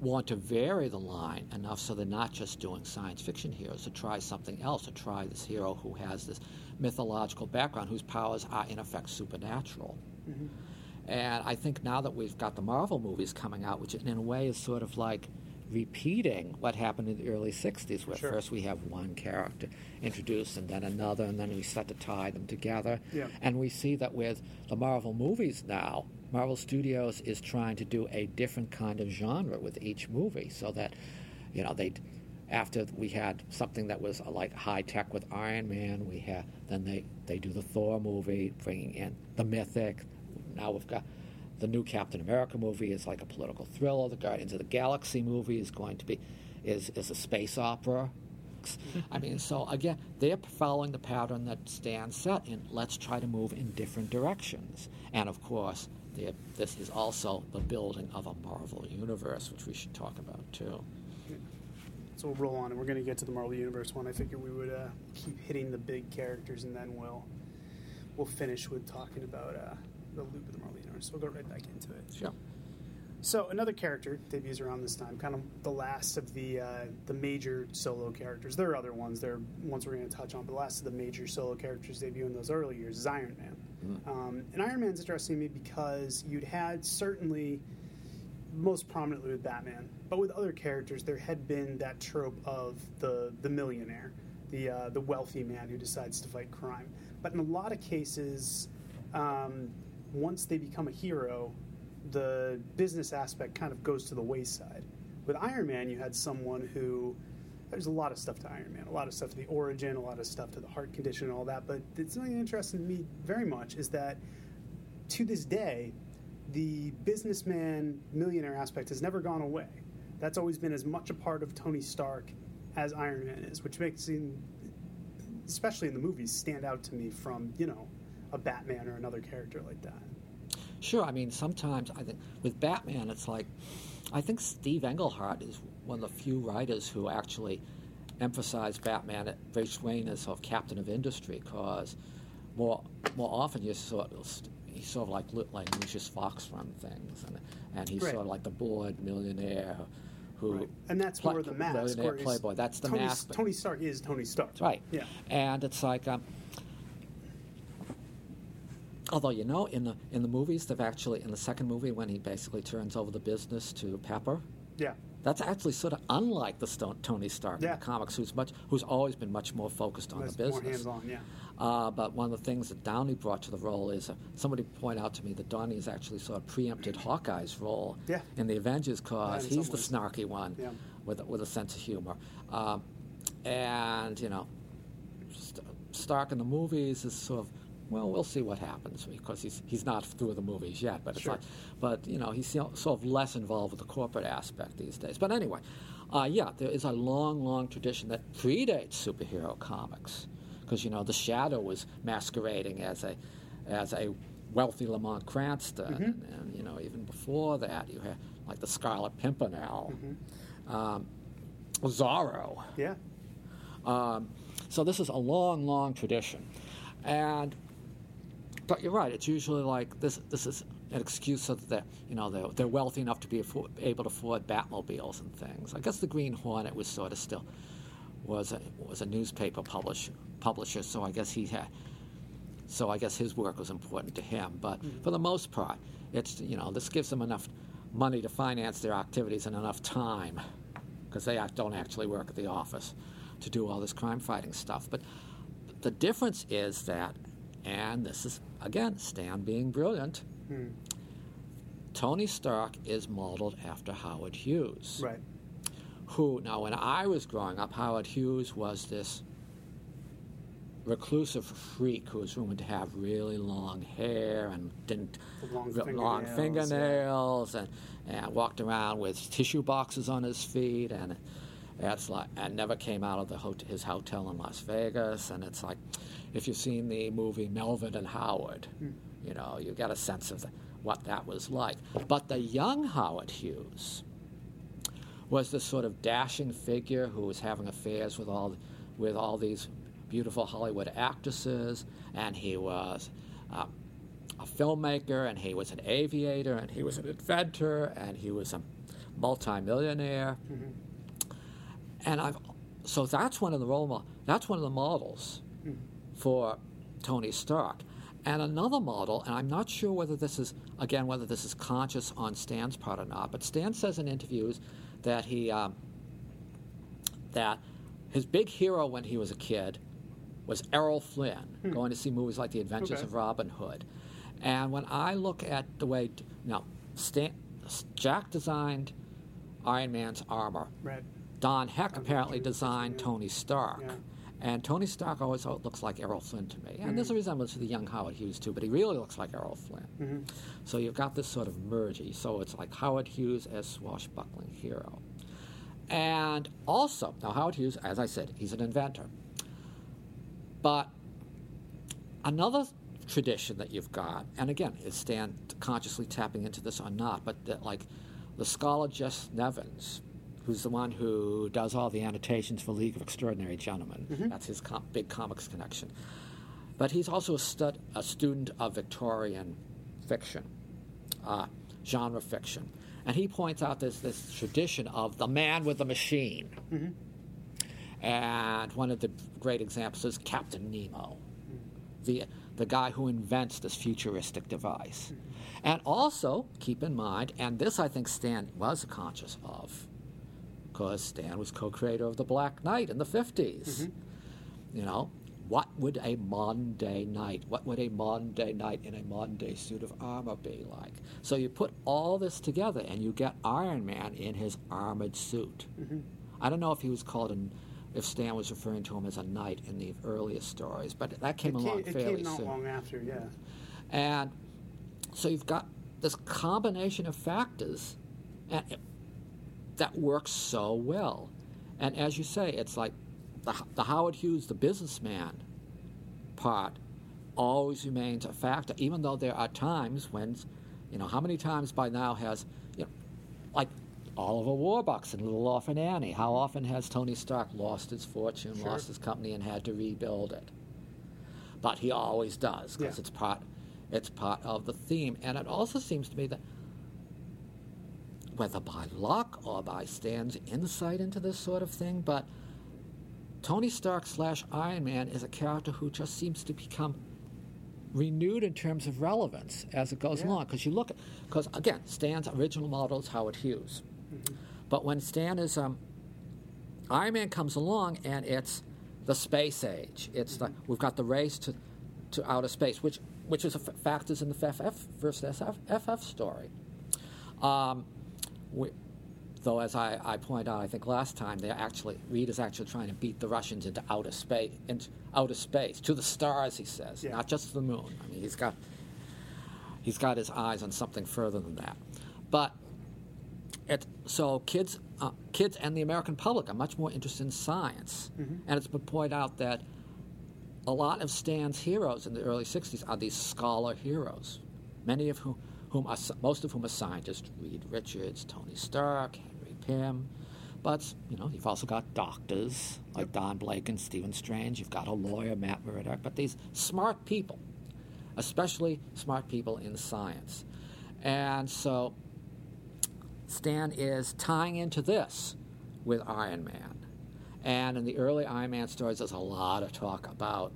want to vary the line enough so they're not just doing science fiction heroes, to try something else, to try this hero who has this mythological background, whose powers are in effect supernatural. Mm-hmm. And I think now that we've got the Marvel movies coming out, which in a way is sort of like repeating what happened in the early 60s, where Sure. first we have one character introduced and then another, and then we start to tie them together. Yeah. And we see that with the Marvel movies now, Marvel Studios is trying to do a different kind of genre with each movie so that, you know, they. After we had something that was uh, like high tech with Iron Man, we had then they, they do the Thor movie, bringing in the mythic. Now we've got the new Captain America movie is like a political thriller. The Guardians of the Galaxy movie is going to be is is a space opera. I mean, so again, they're following the pattern that Stan set in. Let's try to move in different directions, and of course, this is also the building of a Marvel universe, which we should talk about too. So we'll roll on, and we're going to get to the Marvel Universe one. I figured we would uh, keep hitting the big characters, and then we'll we'll finish with talking about uh, the loop of the Marvel So we'll go right back into it. Sure. So another character debuts around this time, kind of the last of the uh, the major solo characters. There are other ones. There are ones we're going to touch on, but the last of the major solo characters debut in those early years is Iron Man. Mm. Um, and Iron Man's interesting to me because you'd had certainly most prominently with Batman, but with other characters, there had been that trope of the the millionaire, the uh, the wealthy man who decides to fight crime. But in a lot of cases, um, once they become a hero, the business aspect kind of goes to the wayside. With Iron Man, you had someone who there's a lot of stuff to Iron Man, a lot of stuff to the origin, a lot of stuff to the heart condition, and all that. But something interesting to me very much is that to this day, the businessman millionaire aspect has never gone away. That's always been as much a part of Tony Stark as Iron Man is, which makes him, especially in the movies, stand out to me from you know a Batman or another character like that. Sure, I mean sometimes I think with Batman it's like I think Steve Englehart is one of the few writers who actually emphasized Batman at Bruce Wayne as sort of captain of industry because more more often you sort of he's sort of like like Lucius Fox run things, and and he's right. sort of like the bored millionaire who right. and that's where the mask millionaire playboy. That's the Tony, mask. Tony Stark is Tony Stark. Right. Yeah. And it's like. Um, although you know, in the in the movies, they've actually in the second movie when he basically turns over the business to Pepper. Yeah. That's actually sort of unlike the Stone, Tony Stark yeah. in the comics, who's much, who's always been much more focused on That's the business. More hands-on, yeah. Uh, but one of the things that Downey brought to the role is uh, somebody pointed out to me that Downey has actually sort of preempted Hawkeye's role yeah. in the Avengers cause yeah, he's the snarky one yeah. with with a sense of humor, uh, and you know, Stark in the movies is sort of well, we'll see what happens because he's he's not through the movies yet. But sure. like, but you know, he's sort of less involved with the corporate aspect these days. But anyway, uh, yeah, there is a long, long tradition that predates superhero comics because you know the Shadow was masquerading as a as a wealthy Lamont Cranston, mm-hmm. and, and, you know even before that you had like the Scarlet Pimpernel, mm-hmm. um, Zorro. Yeah. Um, so this is a long, long tradition, and but you're right. It's usually like this. This is an excuse so that they're, you know they're, they're wealthy enough to be afford, able to afford Batmobiles and things. I guess the Green Hornet was sort of still was a, was a newspaper publish, publisher, so I guess he had. So I guess his work was important to him. But mm-hmm. for the most part, it's you know this gives them enough money to finance their activities and enough time because they don't actually work at the office to do all this crime fighting stuff. But the difference is that, and this is again Stan being brilliant. Hmm. Tony Stark is modeled after Howard Hughes. Right. Who, now, when I was growing up, Howard Hughes was this reclusive freak who was rumored to have really long hair and didn't long, long fingernails, fingernails yeah. and, and walked around with tissue boxes on his feet and it's like and never came out of the hot- his hotel in Las Vegas and it's like if you've seen the movie Melvin and Howard hmm. you know you get a sense of the, what that was like but the young Howard Hughes was this sort of dashing figure who was having affairs with all with all these beautiful Hollywood actresses, and he was uh, a filmmaker, and he was an aviator, and he was an inventor, and he was a multimillionaire. Mm-hmm. And I've so that's one of the role mo- that's one of the models mm-hmm. for Tony Stark. And another model, and I'm not sure whether this is again whether this is conscious on Stan's part or not, but Stan says in interviews that he um, that his big hero when he was a kid was Errol Flynn, hmm. going to see movies like The Adventures okay. of Robin Hood. And when I look at the way, now, Stan, Jack designed Iron Man's armor. Right. Don Heck apparently designed Tony Stark. And Tony Stark always looks like Errol Flynn to me. And there's a mm-hmm. resemblance to the young Howard Hughes, too, but he really looks like Errol Flynn. Mm-hmm. So you've got this sort of mergy. So it's like Howard Hughes as swashbuckling hero. And also, now Howard Hughes, as I said, he's an inventor. But another tradition that you've got, and again, is Stan consciously tapping into this or not, but that like the scholar Jess Nevins, who's the one who does all the annotations for League of Extraordinary Gentlemen, mm-hmm. that's his com- big comics connection. But he's also a, stud- a student of Victorian fiction, uh, genre fiction. And he points out there's this tradition of the man with the machine. Mm-hmm. And one of the great examples is Captain Nemo, the, the guy who invents this futuristic device. Mm-hmm. And also, keep in mind, and this I think Stan was conscious of, because Stan was co creator of The Black Knight in the 50s. Mm-hmm. You know, what would a Monday night, what would a Monday night in a modern day suit of armor be like? So you put all this together and you get Iron Man in his armored suit. Mm-hmm. I don't know if he was called an, if Stan was referring to him as a knight in the earliest stories, but that came It along came, it fairly came not soon. long after, yeah. And so you've got this combination of factors and it, that works so well. And as you say, it's like the, the Howard Hughes, the businessman part, always remains a factor, even though there are times when, you know, how many times by now has, you know, like Oliver Warbucks and Little Orphan Annie, how often has Tony Stark lost his fortune, Sure. lost his company, and had to rebuild it? But he always does because Yeah. it's part, it's part of the theme, and it also seems to me that whether by luck or by Stan's insight into this sort of thing, but Tony Stark slash Iron Man is a character who just seems to become renewed in terms of relevance as it goes Yeah. along. Because you look, because again, Stan's original model is Howard Hughes, but when Stan is um, Iron Man comes along and it's the space age. It's the we've got the race to to outer space, which which is a f- factors in the FF first SF, FF story. Um, we, though, as I, I pointed out, I think last time, they're actually Reed is actually trying to beat the Russians into outer space, into outer space to the stars. He says, Yeah. not just the moon. I mean, he's got he's got his eyes on something further than that. But it, so kids, uh, kids and the American public are much more interested in science, and it's been pointed out that a lot of Stan's heroes in the early '60s are these scholar heroes, many of whom, whom are, most of whom are scientists: Reed Richards, Tony Stark, Henry Pym. But you know, you've also got doctors like Don Blake and Stephen Strange. You've got a lawyer, Matt Murdock. But these smart people, especially smart people in science, and so Stan is tying into this with Iron Man. And in the early Iron Man stories, there's a lot of talk about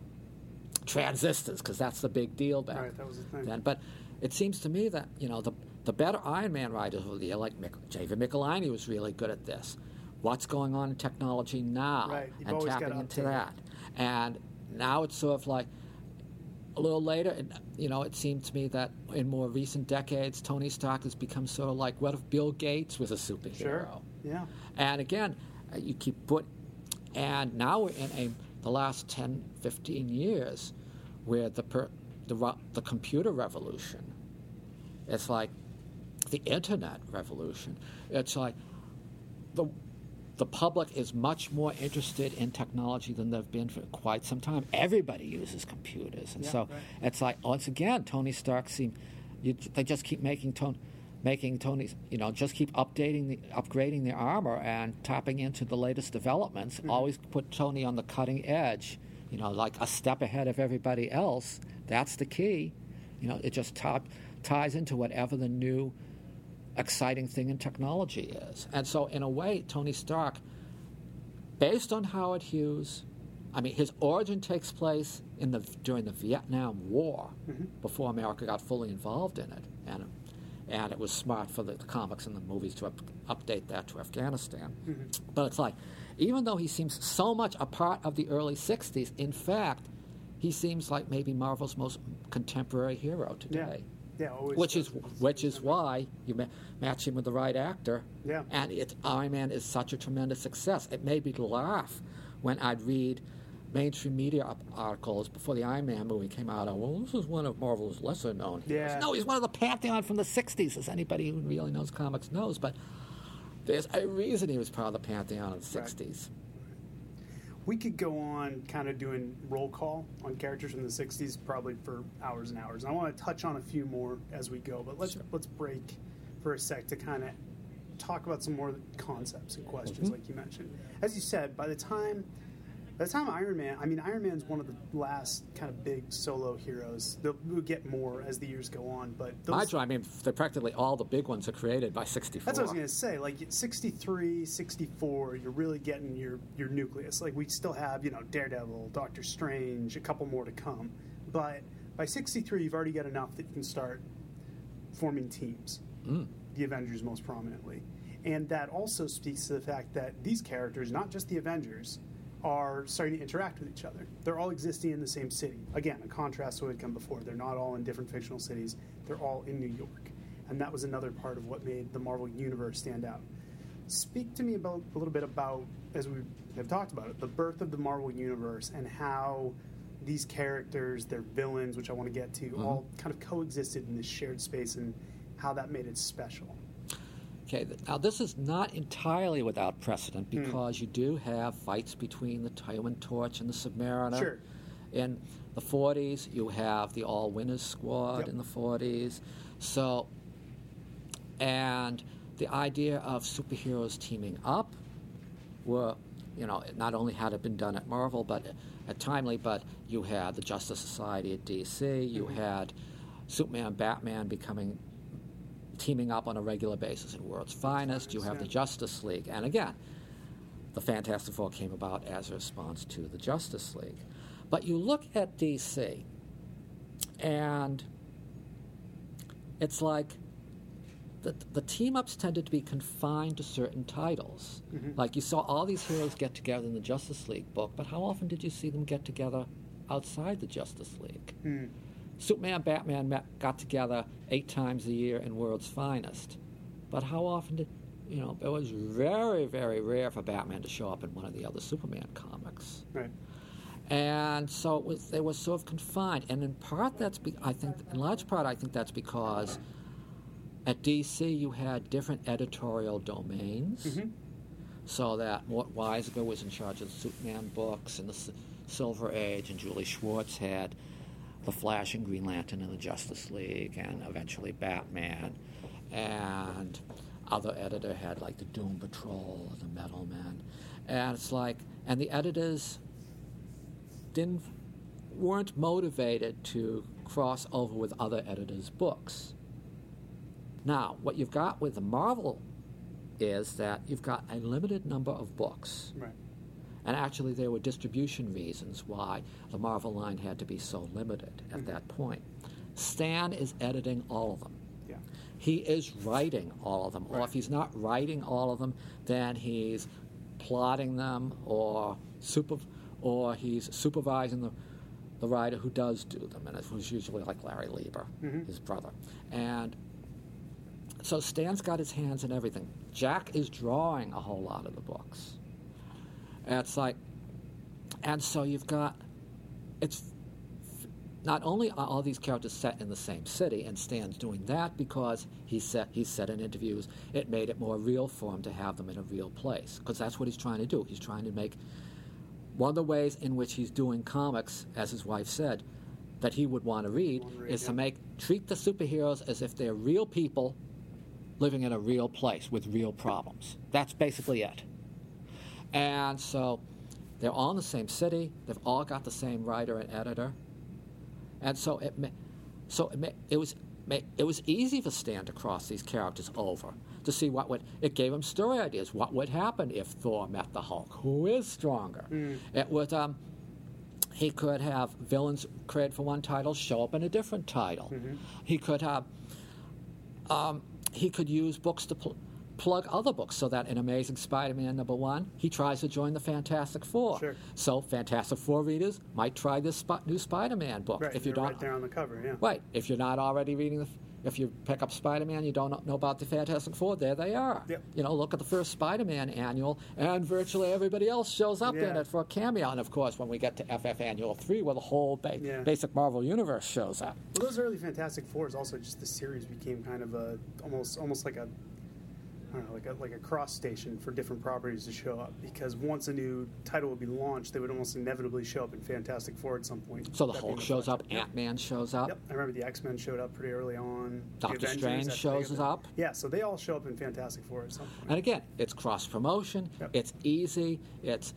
transistors because that's the big deal back Right, that was the thing. then. But it seems to me that you know the the better Iron Man writers of the year, like Mick, David Michelinie, was really good at this. What's going on in technology now, Right, and tapping into that. And now it's sort of like a little later, you know, it seemed to me that in more recent decades, Tony Stark has become sort of like, what if Bill Gates was a superhero? Sure. Yeah. And again, uh, you keep put, and now we're in a the last 10, 15 years, where the per, the the computer revolution, it's like the internet revolution. It's like the the public is much more interested in technology than they've been for quite some time. Everybody uses computers, and Yeah, so right. it's like once again, Tony Stark seem you, they just keep making Tony. Making Tony's, you know, just keep updating, the, upgrading their armor and tapping into the latest developments. Mm-hmm. Always put Tony on the cutting edge, you know, like a step ahead of everybody else. That's the key. You know, it just top, ties into whatever the new exciting thing in technology is. And so, in a way, Tony Stark, based on Howard Hughes, I mean, his origin takes place in the during the Vietnam War, mm-hmm. before America got fully involved in it, and and it was smart for the, the comics and the movies to up, update that to Afghanistan. Mm-hmm. But it's like, even though he seems so much a part of the early '60s, in fact, he seems like maybe Marvel's most contemporary hero today Yeah. Always which is which is why you ma- match him with the right actor. Yeah. And it, Iron Man is such a tremendous success. It made me laugh when I'd read mainstream media articles before the Iron Man movie came out. Well, this is one of Marvel's lesser known. heroes." Yeah. No, he's one of the pantheon from the '60s, as anybody who really knows comics knows. But there's a reason he was part of the pantheon in the Right. '60s. We could go on kind of doing roll call on characters from the '60s probably for hours and hours. And I want to touch on a few more as we go, but let's Sure. let's break for a sec to kind of talk about some more concepts and questions, Mhm. like you mentioned. As you said, by the time by the time Iron Man, I mean Iron Man's one of the last kind of big solo heroes. They'll, we'll get more as the years go on, but those, I mean, they're practically all the big ones are created by '64. That's what I was going to say. Like 63, 64, you're really getting your, your nucleus. Like we still have, you know, Daredevil, Doctor Strange, a couple more to come. But by 63, you've already got enough that you can start forming teams. Mm. The Avengers most prominently. And that also speaks to the fact that these characters, not just the Avengers, are starting to interact with each other. They're all existing in the same city. Again, a contrast to what had come before. They're not all in different fictional cities, they're all in New York. And that was another part of what made the Marvel Universe stand out. Speak to me about a little bit about, as we have talked about it, the birth of the Marvel Universe and how these characters, their villains, which I want to get to, mm-hmm. all kind of coexisted in this shared space and how that made it special. Okay, now this is not entirely without precedent Hmm. because you do have fights between the Human Torch and the Submariner. Sure. In the 40s, you have the All Winners Squad Yep. in the 40s. So, and the idea of superheroes teaming up were, you know, not only had it been done at Marvel, but at Timely, but you had the Justice Society at DC, you Mm-hmm. had Superman and Batman becoming teaming up on a regular basis in World's Finest. You have the. Justice League, and again, the Fantastic Four came about as a response to the Justice League. But you look at DC, and it's like the, the team ups tended to be confined to certain titles. Like you saw all these heroes get together in the Justice League book, but how often did you see them get together outside the Justice League? Hmm. Superman, Batman met, got together eight times a year in World's Finest, but how often did you know? It was very, very rare for Batman to show up in one of the other Superman comics, Right. and so it was, they were sort of confined. And in part, that's be, I think, in large part, I think that's because at DC you had different editorial domains Mhm. so that Mort Weisiger was in charge of the Superman books and the S- Silver Age, and Julie Schwartz had the Flash and Green Lantern and the Justice League, and eventually Batman, and other editor had like the Doom Patrol, the Metal Men, and it's like, and the editors didn't weren't motivated to cross over with other editors' books. Now, what you've got with the Marvel is that you've got a limited number of books. Right. And actually, there were distribution reasons why the Marvel line had to be so limited at that point. Stan is editing all of them. Yeah. He is writing all of them. Right. Or if he's not writing all of them, then he's plotting them or super, or he's supervising the, the writer who does do them. And it was usually like Larry Lieber, Mhm. his brother. And so Stan's got his hands in everything. Jack is drawing a whole lot of the books. And it's like, and so you've got, it's not only are all these characters set in the same city, and Stan's doing that because he said he said in interviews it made it more real for him to have them in a real place because that's what he's trying to do. He's trying to make one of the ways in which he's doing comics, as his wife said, that he would want to read Want to read, is to make treat the superheroes as if they're real people living in a real place with real problems. That's basically it. And so they're all in the same city. They've all got the same writer and editor. And so it, so it, it was, it was easy for Stan to cross these characters over to see what would. It gave him story ideas. What would happen if Thor met the Hulk? Who is stronger? It would. Um, he could have villains created for one title show up in a different title. He could have um, he could use books to pl- plug other books so that in Amazing Spider-Man number one, he tries to join the Fantastic Four. Sure. So Fantastic Four readers might try this sp- new Spider-Man book Right. if you they're don't. right there on the cover. Yeah. Right. If you're not already reading the, if you pick up Spider-Man, you don't know about the Fantastic Four. There they are. Yep. You know, look at the first Spider-Man annual, and virtually everybody else shows up in it for a cameo. And of course, when we get to FF Annual Three, where the whole ba- Yeah. basic Marvel universe shows up. Well, those early Fantastic Fours also just the series became kind of a almost almost like a know like a like a cross station for different properties to show up because once a new title would be launched, they would almost inevitably show up in Fantastic Four at some point. So the That being Hulk shows up. Ant Man shows up. Yep, I remember the X Men showed up pretty early on. Doctor Strange shows big of it. up. Yeah, so they all show up in Fantastic Four at some point. And again, it's cross promotion. Yep. It's easy. It's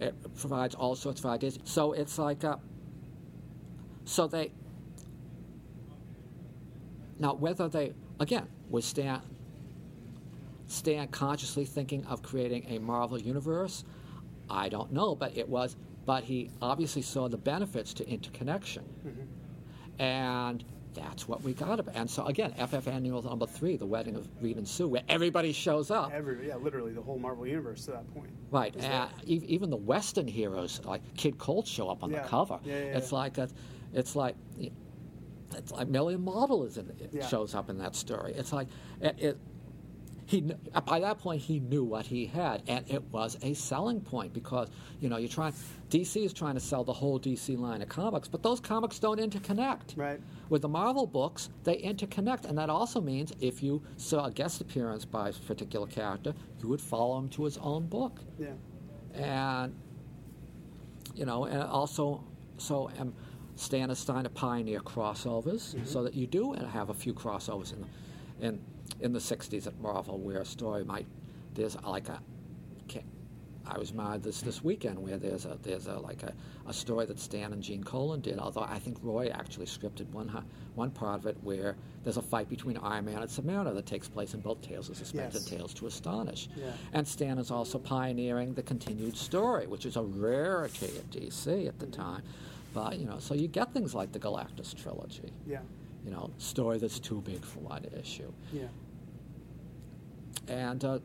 it provides all sorts of ideas. So it's like a. So they. Now, whether they again was Stan. Consciously thinking of creating a Marvel universe, I don't know, but it was. But he obviously saw the benefits to interconnection, and that's what we got. About. And so again, FF Annual number three, the wedding of Reed and Sue, where everybody shows up. Every yeah, literally the whole Marvel universe to that point. Right, uh, e- even the Western heroes like Kid Colt show up on Yeah. the cover. Yeah, yeah, it's yeah. like a, it's like, it's like Millie the Model is in, it Yeah. shows up in that story. It's like it, it. He by that point he knew what he had, and it was a selling point because you know you're trying. DC is trying to sell the whole DC line of comics, but those comics don't interconnect. Right. With the Marvel books, they interconnect, and that also means if you saw a guest appearance by a particular character, you would follow him to his own book Yeah. and you know, and also, so um, Stan is starting to pioneer crossovers, Mm-hmm. so that you do and have a few crossovers in the, in in the '60s at Marvel, where a story might there's like a, I was mad this this weekend where there's a there's a like a, a story that Stan and Gene Colan did. Although I think Roy actually scripted one one part of it where there's a fight between Iron Man and Submariner that takes place in both Tales of Suspense Yes. and Tales to Astonish. Yeah. And Stan is also pioneering the continued story, which is a rarity at DC at the mm-hmm. time. But you know, so you get things like the Galactus trilogy. Yeah. You know, story that's too big for one issue, Yeah. and uh,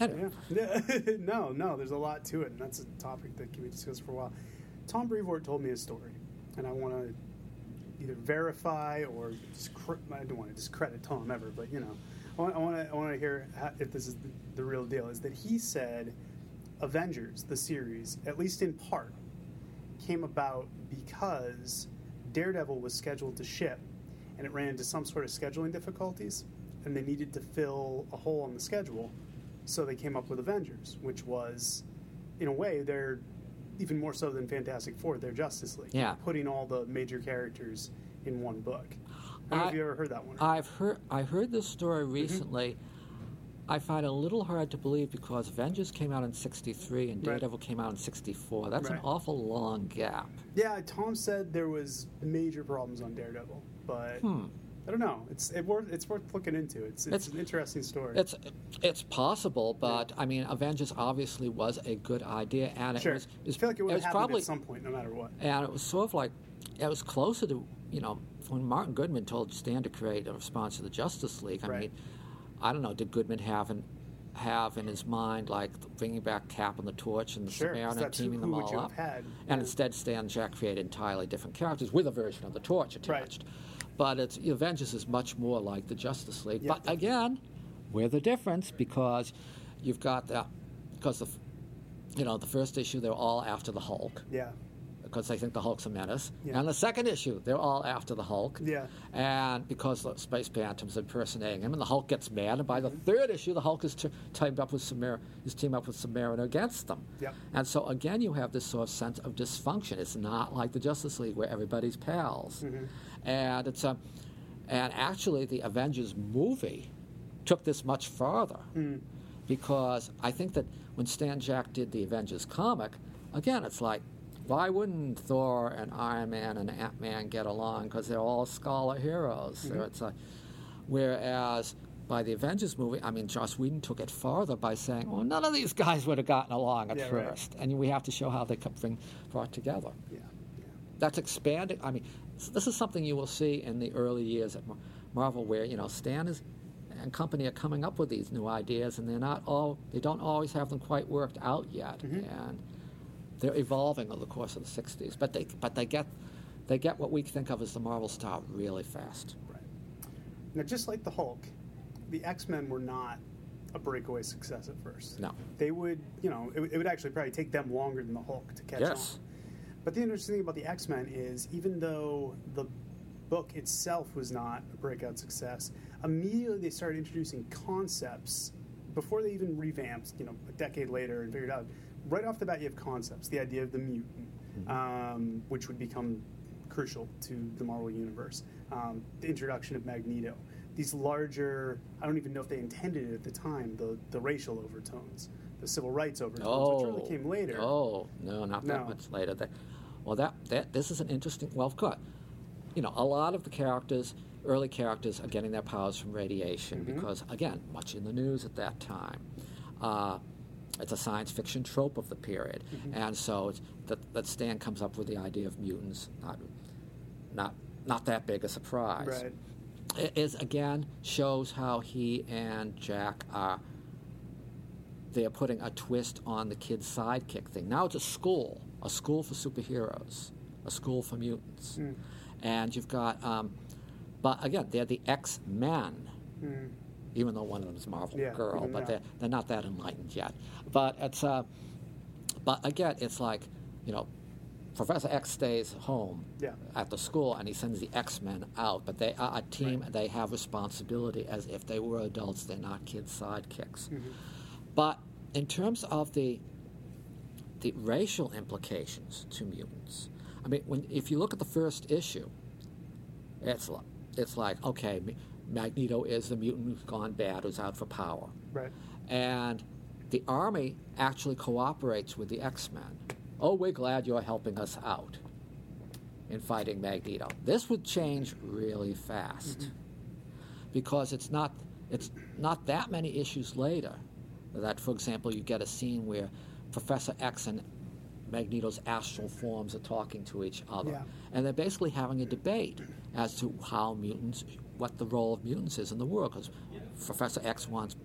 anyway, Yeah. No, no, there's a lot to it, and that's a topic that can be discussed for a while. Tom Brevoort told me a story, and I want to either verify or discre- I don't want to discredit Tom ever, but you know, I want, I want to I want to hear how, if this is the, the real deal. Is that he said Avengers, the series, at least in part, came about because Daredevil was scheduled to ship, and it ran into some sort of scheduling difficulties, and they needed to fill a hole in the schedule, so they came up with Avengers, which was, in a way, they're even more so than Fantastic Four, they're Justice League. Yeah. putting all the major characters in one book. I don't know I- if you ever heard that one. I've heard I heard this story mm-hmm. recently. I find it a little hard to believe because Avengers came out in '63 and Right. Daredevil came out in '64. That's an awful long gap. Yeah, Tom said there was major problems on Daredevil, but Hmm. I don't know. It's it worth it's worth looking into. It's it's, It's- an interesting story. It's it's possible, but I mean, Avengers obviously was a good idea, and it sure. was. I feel like it would was have probably at some point, no matter what. and it was sort of like it was closer to you know when Martin Goodman told Stan to create a response to the Justice League. I Right. mean, I don't know, did Goodman have in have in his mind like bringing back Cap and the Torch and the Sure, Submariner and teaming them all up? And Yeah. instead, Stan Jack created entirely different characters with a version of the Torch attached. But it's Avengers is much more like the Justice League. Yeah. But again, we're the difference because you've got that because the you know the first issue they're all after the Hulk Yeah, because they think the Hulk's a menace. Yeah. And the second issue, they're all after the Hulk. Yeah. And because the Space Phantom's impersonating him, and the Hulk gets mad, and by the third issue, the Hulk is t- teamed up with Samir, is teamed up with Submariner against them. Yep. And so again, you have this sort of sense of dysfunction. It's not like the Justice League where everybody's pals. Mm-hmm. And it's a, and actually, the Avengers movie took this much farther mm. because I think that when Stan Jack did the Avengers comic, again, it's like, why wouldn't Thor and Iron Man and Ant Man get along? Because they're all scholar heroes. So it's like, whereas by the Avengers movie, I mean, Joss Whedon took it farther by saying, well, none of these guys would have gotten along at Yeah, right. first, and we have to show how they could bring brought together yeah, yeah. that's expanding. I mean, this is something you will see in the early years at Marvel, where you know Stan is and company are coming up with these new ideas, and they're not all they don't always have them quite worked out yet, mm-hmm. and they're evolving over the course of the '60s. But they but they get they get what we think of as the Marvel style really fast. Right. Now, just like the Hulk, the X Men were not a breakaway success at first. No. They would, you know, it, would- it would actually probably take them longer than the Hulk to catch Yes. on. But the interesting thing about the X Men is even though the book itself was not a breakout success, immediately they started introducing concepts before they even revamped, you know, a decade later and figured out. Right off the bat, you have concepts. The idea of the mutant, um, which would become crucial to the Marvel Universe. Um, the introduction of Magneto. These larger, I don't even know if they intended it at the time, the, the racial overtones, the civil rights overtones, Oh, which really came later. Oh no, not that No. much later. That, well, that that this is an interesting. well, cut. you know, a lot of the characters, early characters, are getting their powers from radiation Mm-hmm. because, again, much in the news at that time. Uh, it's a science fiction trope of the period, Mm-hmm. and so that, that Stan comes up with the idea of mutants. Not, not, not that big a surprise. Right. It is again shows how he and Jack are. They are putting a twist on the kid's sidekick thing. Now it's a school, a school for superheroes, a school for mutants, Mm. and you've got. Um, but again, they're the X Men, Mm. Even though one of them is Marvel Yeah, Girl, but they're they're not that enlightened yet. But it's. Uh, but again, it's like, you know, Professor X stays home Yeah. at the school and he sends the X Men out, but they are a team and they have responsibility as if they were adults. They're not kids' sidekicks. Mm-hmm. But in terms of the the racial implications to mutants, I mean, when if you look at the first issue, it's like, it's like okay, Magneto is the mutant who's gone bad, who's out for power Right. and the army actually cooperates with the X-Men. Oh, we're glad you're helping us out in fighting Magneto. This would change really fast mm-hmm. because it's not it's not that many issues later that, for example, you get a scene where Professor X and Magneto's astral forms are talking to each other, Yeah. and they're basically having a debate as to how mutants, what the role of mutants is in the world. Because Professor X wants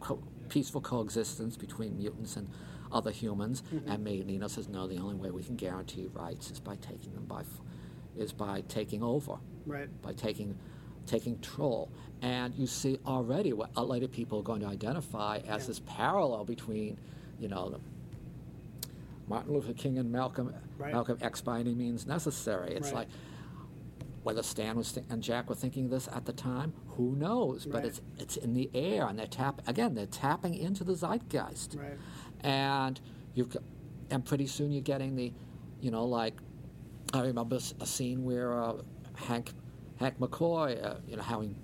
co- peaceful coexistence between mutants and other humans, mm-hmm. and Magneto says, "No, the only way we can guarantee rights is by taking them by, f- is by taking over." Right. by taking taking control. And you see already what a lot of people are going to identify as Yeah. this parallel between, you know, the Martin Luther King and Malcolm Right. Malcolm X by any means necessary. It's Right. like whether Stan was thi- and Jack were thinking this at the time, who knows? But it's it's in the air, and they're tap again. They're tapping into the zeitgeist Right. and you've got, and pretty soon you're getting the, you know, like I remember a scene where uh, Hank Hank McCoy, uh, you know, how he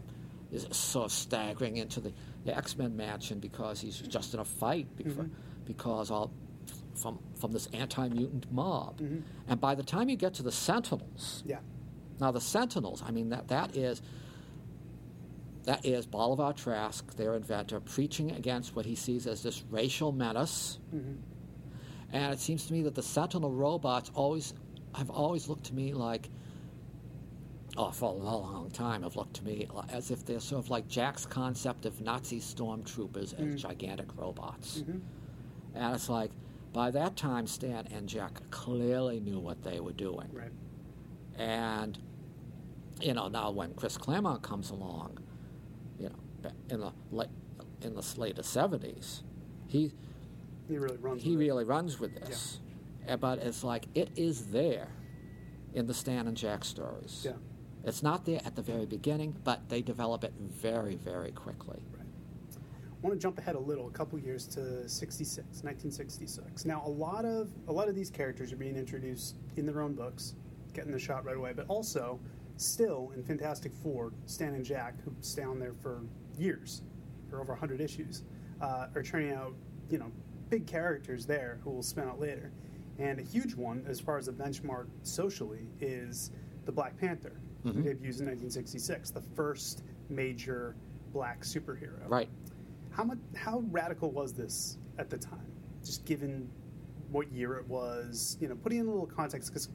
is sort of staggering into the, the X Men mansion because he's just in a fight because, because all from from this anti mutant mob, and by the time you get to the Sentinels, Yeah. Now the Sentinels, I mean that that is that is Bolivar Trask, their inventor, preaching against what he sees as this racial menace. Mm-hmm. And it seems to me that the Sentinel robots always have always looked to me like oh, for a long, long time have looked to me as if they're sort of like Jack's concept of Nazi stormtroopers as mm. gigantic robots. Mm-hmm. And it's like, by that time, Stan and Jack clearly knew what they were doing. Right. And, you know, now when Chris Claremont comes along, you know, in the late, in the later 70s, he, He really runs. he with it. really runs with this. Uh, But it's like, it is there in the Stan and Jack stories. Yeah. It's not there at the very beginning, but they develop it very, very quickly. I want to jump ahead a little, a couple years to 66, 1966. Now, a lot of a lot of these characters are being introduced in their own books, getting the shot right away, but also still in Fantastic Four, Stan and Jack, who stay on there for years, for over 100 issues, uh, are turning out, you know, big characters there who will spin out later. And a huge one, as far as the benchmark socially, is the Black Panther, who debuts in 1966, the first major black superhero. Right. How much? How radical was this at the time? Just given what year it was, you know, putting in a little context, because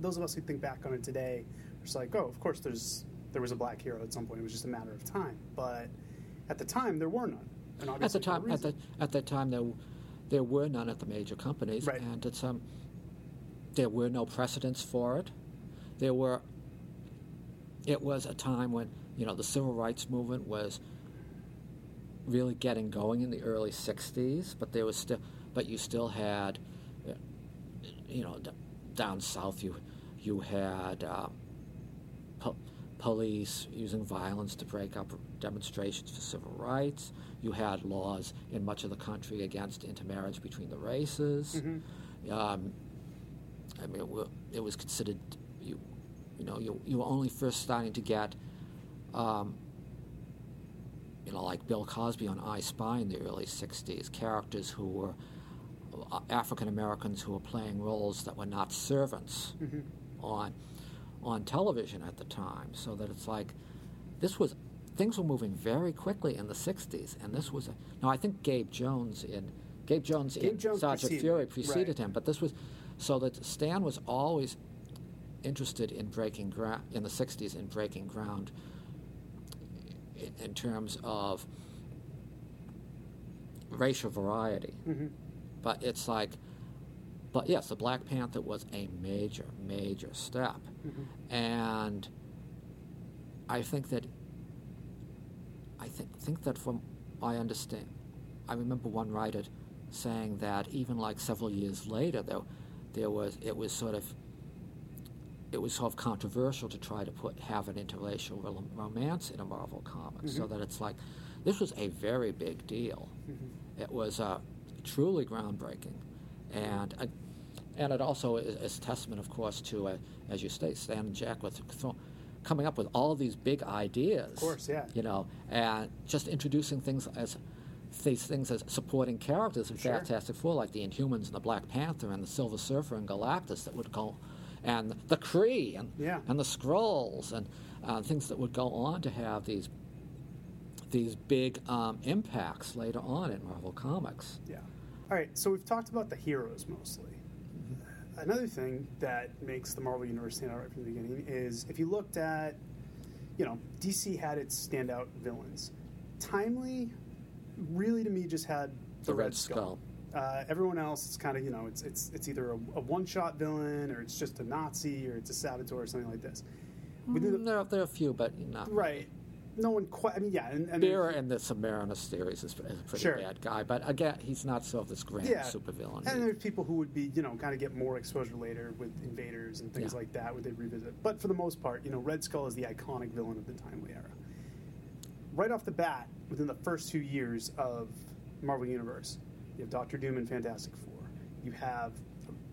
those of us who think back on it today are just like, oh, of course, there's there was a black hero at some point. It was just a matter of time. But at the time, there were none. And At the time, at the at that time, there there were none at the major companies, Right. and it's um, there were no precedents for it. there were. It was a time when you know the civil rights movement was really getting going in the early '60s, but there was still, but you still had, you know, d- down south you you had uh, po- police using violence to break up demonstrations for civil rights. You had laws in much of the country against intermarriage between the races. Um, I mean, it, it was considered you, you know, you, you were only first starting to get, um, you know, like Bill Cosby on I Spy in the early '60s, characters who were African Americans who were playing roles that were not servants mm-hmm. on on television at the time. So that it's like this was things were moving very quickly in the '60s, and this was a, now I think Gabe Jones in Gabe Jones Gabe in Jones Sergeant preceded Fury preceded right. him, but this was so that Stan was always interested in breaking ground in the '60s in breaking ground in, in terms of racial variety. Mm-hmm. But it's like, but yes, the Black Panther was a major, major step, and I think that I think think that from I understand, I remember one writer saying that even like several years later, though, there was it was sort of it was sort of controversial to try to put have an interracial rom- romance in a Marvel comic, so that it's like this was a very big deal. It was uh, truly groundbreaking, and uh, and it also is, is testament, of course, to uh, as you state, Stan and Jack with coming up with all these big ideas. Of course, yeah. You know, and just introducing things as these things as supporting characters in Sure. Fantastic Four, like the Inhumans and the Black Panther and the Silver Surfer and Galactus, that would go, and the Kree and Yeah. and the Skrulls and uh, things that would go on to have these these big um, impacts later on in Marvel Comics. Yeah. All right. So we've talked about the heroes mostly. Another thing that makes the Marvel Universe stand out right from the beginning is if you looked at, you know, DC had its standout villains. Timely, really to me, just had the, The Red, Red Skull. Uh, everyone else, it's kind of you know, it's it's it's either a, a one-shot villain or it's just a Nazi or it's a saboteur or something like this. Within the- Mm, there, there are a few, but not right. No one quite. I mean, yeah, and, and Beer in the Sub-Mariner's series is, is a pretty Sure. bad guy, but again, he's not sort of this grand yeah. supervillain. And there's people who would be, you know, kind of get more exposure later with invaders and things Yeah. like that, would they revisit. But for the most part, you know, Red Skull is the iconic villain of the timely era. Right off the bat, within the first two years of Marvel Universe, you have Doctor Doom and Fantastic Four. You have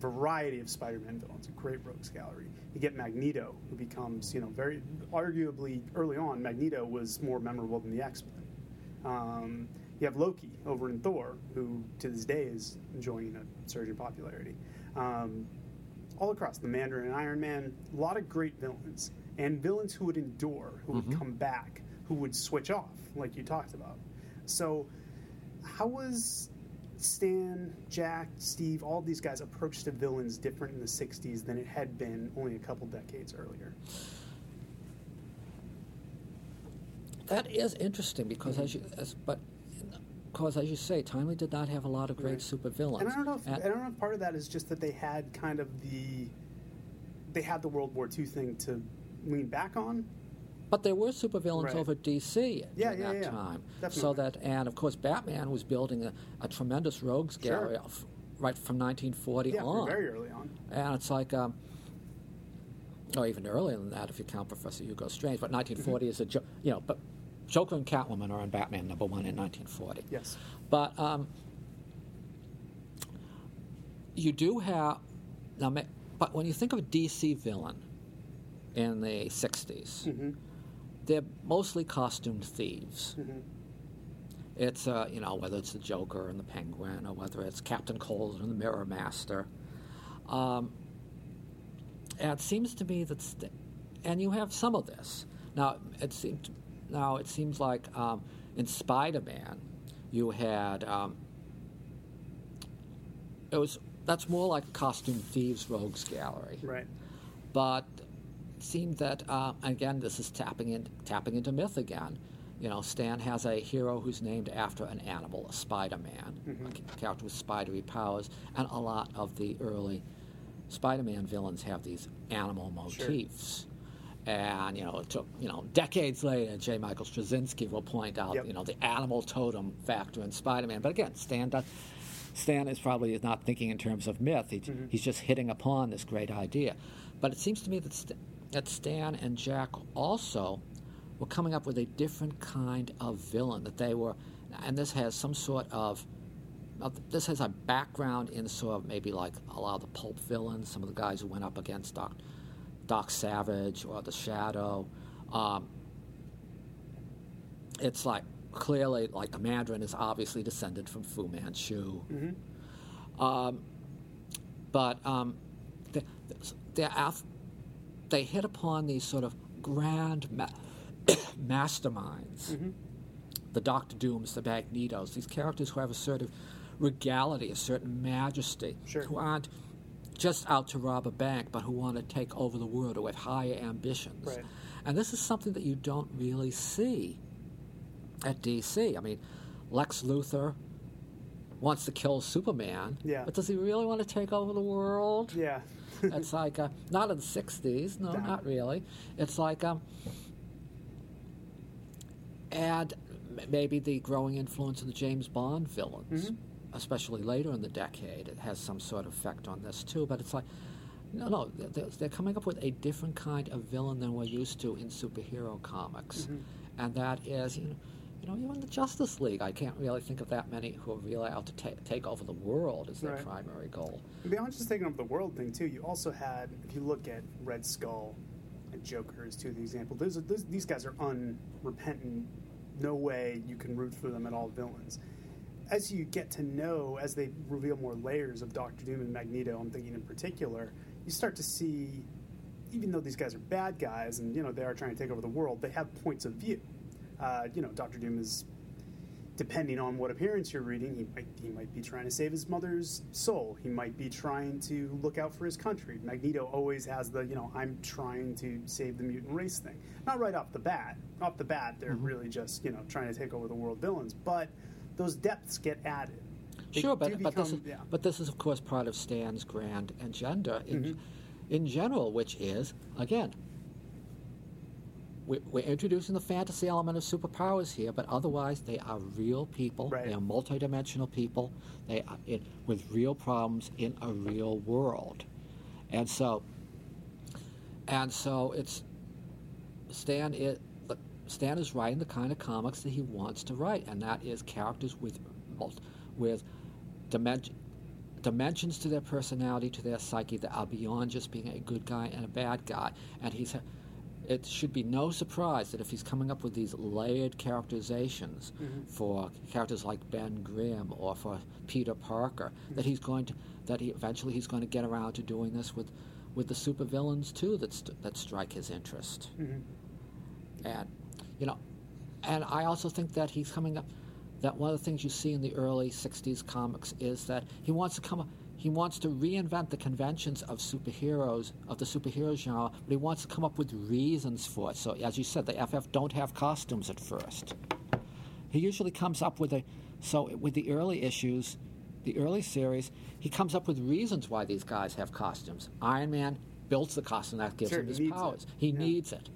variety of Spider-Man villains, a great rogues gallery. You get Magneto, who becomes, you know, very arguably early on, Magneto was more memorable than the X-Men. Um, you have Loki over in Thor, who to this day is enjoying a surge in popularity. Um, all across the Mandarin and Iron Man, a lot of great villains, and villains who would endure, who would come back, who would switch off, like you talked about. So, how was Stan, Jack, Steve, all these guys approached the villains different in the '60s than it had been only a couple decades earlier? That is interesting because, as you, as, but because as you say, Timely did not have a lot of great Right. supervillains. And I don't know. If, And- I don't know if part of that is just that they had kind of the they had the World War II thing to lean back on. But there were supervillains Right. over DC Yeah, yeah, that yeah. time. Definitely. So that, and of course, Batman was building a, a tremendous rogues Sure. gallery of- right from 1940 Yeah, on. very early on. And it's like, um, or even earlier than that if you count Professor Hugo Strange. But 1940 is a, jo- you know, but Joker and Catwoman are in Batman number one in 1940. Yes. But um, you do have now. But when you think of a DC villain in the '60s, Mm-hmm. They're mostly costumed thieves. Mm-hmm. It's uh, you know whether it's the Joker and the Penguin or whether it's Captain Cold and the Mirror Master. Um, and it seems to me that, st- and you have some of this now. It seemed now it seems like um, in Spider-Man, you had um, it was that's more like costume thieves rogues gallery Right. but it seemed that uh, again this is tapping in tapping into myth again you know stan has a hero who's named after an animal a spider-man a character with spidery powers and a lot of the early Spider-Man villains have these animal motifs. And you know, it took you know decades later. J. Michael Straczynski will point out Yep. you know the animal totem factor in Spider-Man. But again, Stan does, Stan is probably not thinking in terms of myth. He's, he's just hitting upon this great idea. But it seems to me that, St- that Stan and Jack also were coming up with a different kind of villain. That they were, and this has some sort of. This has a background in sort of maybe like a lot of the pulp villains, some of the guys who went up against Doc, Doc Savage or the Shadow. Um, it's like clearly like the Mandarin is obviously descended from Fu Manchu. Um, but um, they, they, they hit upon these sort of grand ma- masterminds. Mm-hmm. The Doctor Dooms, the Magnetos, these characters who have a sort of regality, a certain majesty, Sure. who aren't just out to rob a bank, but who want to take over the world or have higher ambitions. Right. And this is something that you don't really see at DC. I mean, Lex Luthor wants to kill Superman, Yeah. but does he really want to take over the world? Yeah. It's like uh, not in the '60s, no, No. not really. It's like um, and maybe the growing influence of the James Bond villains, Mm-hmm. especially later in the decade, it has some sort of effect on this too. But it's like, no, no, they're, they're coming up with a different kind of villain than we're used to in superhero comics, Mm-hmm. and that is, you know. You know, even the Justice League, I can't really think of that many who are really out to ta- take over the world as their Right. primary goal. Beyond just taking over the world thing too, you also had if you look at Red Skull and Joker as two of the example. Those, are- those these guys are unrepentant. No way you can root for them at all villains. As you get to know, as they reveal more layers of Doctor Doom and Magneto, I'm thinking in particular, you start to see, even though these guys are bad guys and you know they are trying to take over the world, they have points of view. Uh, you know, Doctor Doom is depending on what appearance you're reading, he might he might be trying to save his mother's soul. He might be trying to look out for his country. Magneto always has the you know I'm trying to save the mutant race thing. Not right off the bat. Off the bat, they're really just you know trying to take over the world villains. But those depths get added. They Sure, but, but this is yeah. but this is of course part of Stan's grand agenda in Mm-hmm. in general, which is again we're introducing the fantasy element of superpowers here, but otherwise they are real people. Right. They are multidimensional people. They are in, with real problems in a real world, and so and so it's Stan is Stan is writing the kind of comics that he wants to write, and that is characters with with dimension, dimensions to their personality, to their psyche that are beyond just being a good guy and a bad guy. And he's it should be no surprise that if he's coming up with these layered characterizations mm-hmm. for characters like Ben Grimm or for Peter Parker, mm-hmm. that he's going to that he eventually he's going to get around to doing this with with the supervillains too that st- that strike his interest. Mm-hmm. And you know, and I also think that he's coming up. That one of the things you see in the early '60s comics is that he wants to come. up He wants to reinvent the conventions of superheroes of the superhero genre, but he wants to come up with reasons for it. So, as you said, the FF don't have costumes at first. He usually comes up with a. So, with the early issues, the early series, he comes up with reasons why these guys have costumes. Iron Man builds the costume that gives Sure, him he his needs it. powers. He Yeah. needs it.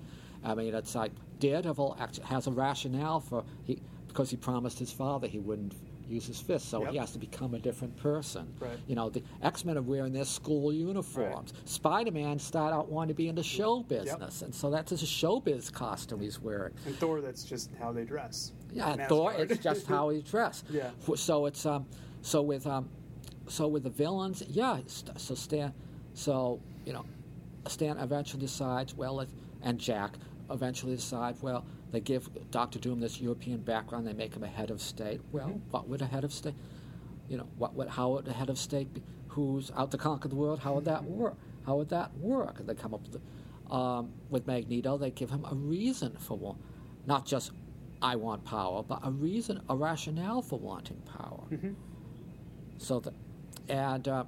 I mean, it's like Daredevil has a rationale for he because he promised his father he wouldn't use his fist, so he has to become a different person. Right. You know, the X Men are wearing their school uniforms. Spider Man started out wanting to be in the show business, and so that's his showbiz costume he's wearing. And Thor, that's just how they dress. Yeah, Thor. It's just how he dressed. Yeah. So it's um, so with um, so with the villains, yeah. So Stan, so you know, Stan eventually decides well, it, and Jack eventually decides. well. They give Doctor Doom this European background. They make him a head of state. Well, Mm-hmm. what would a head of state? You know, what would how would a head of state be, who's out to conquer the world? How would that Mm-hmm. work? How would that work? And they come up with, um, with Magneto. They give him a reason for one, not just I want power, but a reason, a rationale for wanting power. So that, and uh,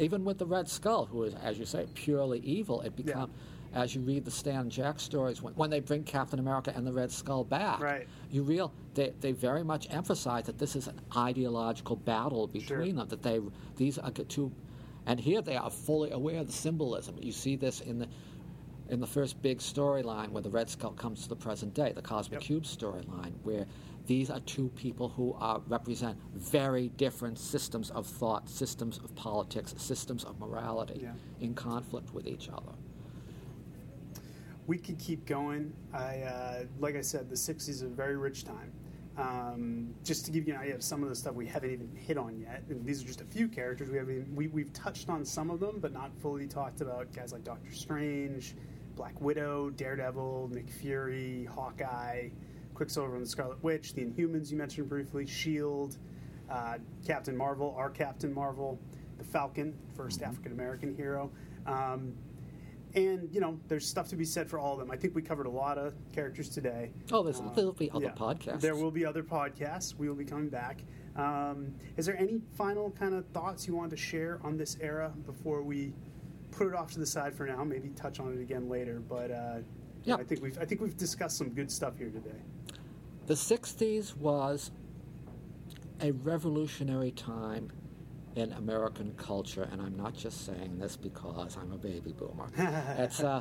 even with the Red Skull, who is, as you say, purely evil, it become. As you read the Stan Jack stories, when, when they bring Captain America and the Red Skull back, Right. you real they, they very much emphasize that this is an ideological battle between Sure. them. That they these are two, And here they are fully aware of the symbolism. You see this in the in the first big storyline where the Red Skull comes to the present day, the Cosmic Yep. Cube storyline, where these are two people who are, represent very different systems of thought, systems of politics, systems of morality Yeah. in conflict with each other. we could keep going. I, uh, like I said, the '60s is a very rich time. Um, just to give you an idea of some of the stuff we haven't even hit on yet, and these are just a few characters we haven't. We, we've touched on some of them, but not fully talked about guys like Doctor Strange, Black Widow, Daredevil, Nick Fury, Hawkeye, Quicksilver and the Scarlet Witch, the Inhumans you mentioned briefly, Shield, uh, Captain Marvel, our Captain Marvel, the Falcon, 1st African American hero. Um, and you know, there's stuff to be said for all of them. I think we covered a lot of characters today. Oh, there's, Uh, there'll be other yeah. podcasts. There will be other podcasts. We will be coming back. Um, is there any final kind of thoughts you want to share on this era before we put it off to the side for now? Maybe touch on it again later. But uh, Yeah. I think we've I think we've discussed some good stuff here today. The 60s was a revolutionary time in American culture, and I'm not just saying this because I'm a baby boomer. it's uh,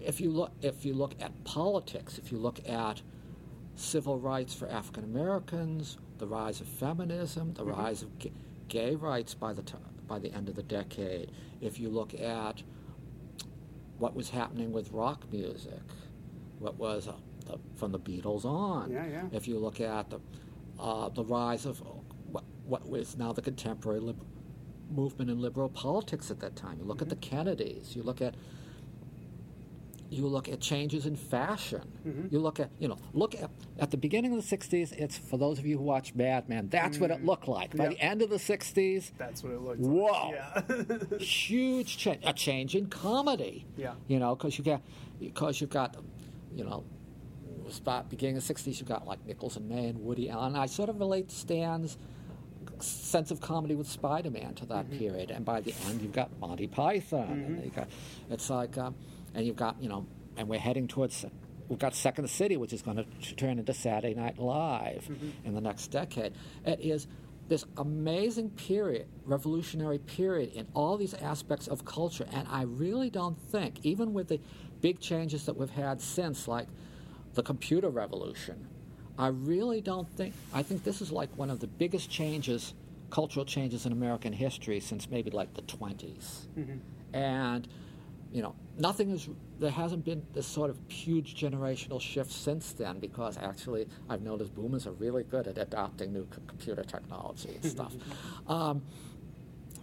if you look if you look at politics, if you look at civil rights for African Americans, the rise of feminism, the rise of ga- gay rights by the t- by the end of the decade, if you look at what was happening with rock music, what was the, from the Beatles on. Yeah, yeah. If you look at the uh, the rise of what, what was now the contemporary lib- movement in liberal politics at that time, you look at the mm-hmm. Kennedys. You look at you look at changes in fashion. Mm-hmm. You look at, you know, look at at the beginning of the '60s. It's for those of you who watch Mad Men. That's what it mm-hmm. looked like. By Yeah. the end of the '60s, That's what it looked. Whoa. like. Yeah. huge change, a change in comedy. Yeah. You know, because you got, because you've got, you know, spot beginning of the '60s, you've got like Nichols and May and Woody Allen. I sort of relate Stan's sense of comedy with Spider-Man to that mm-hmm. period, and by the end, you've got Monty Python, and mm-hmm. you got, it's like, um, and you've got, you know, and we're heading towards. We've got Second City, which is going to turn into Saturday Night Live mm-hmm. in the next decade. It is this amazing period, revolutionary period in all these aspects of culture. And I really don't think, even with the big changes that we've had since, like the computer revolution, I really don't think, I think this is like one of the biggest changes, cultural changes in American history since maybe like the 20s. And, you know, nothing is, there hasn't been this sort of huge generational shift since then because actually I've noticed boomers are really good at adopting new c- computer technology and stuff. um,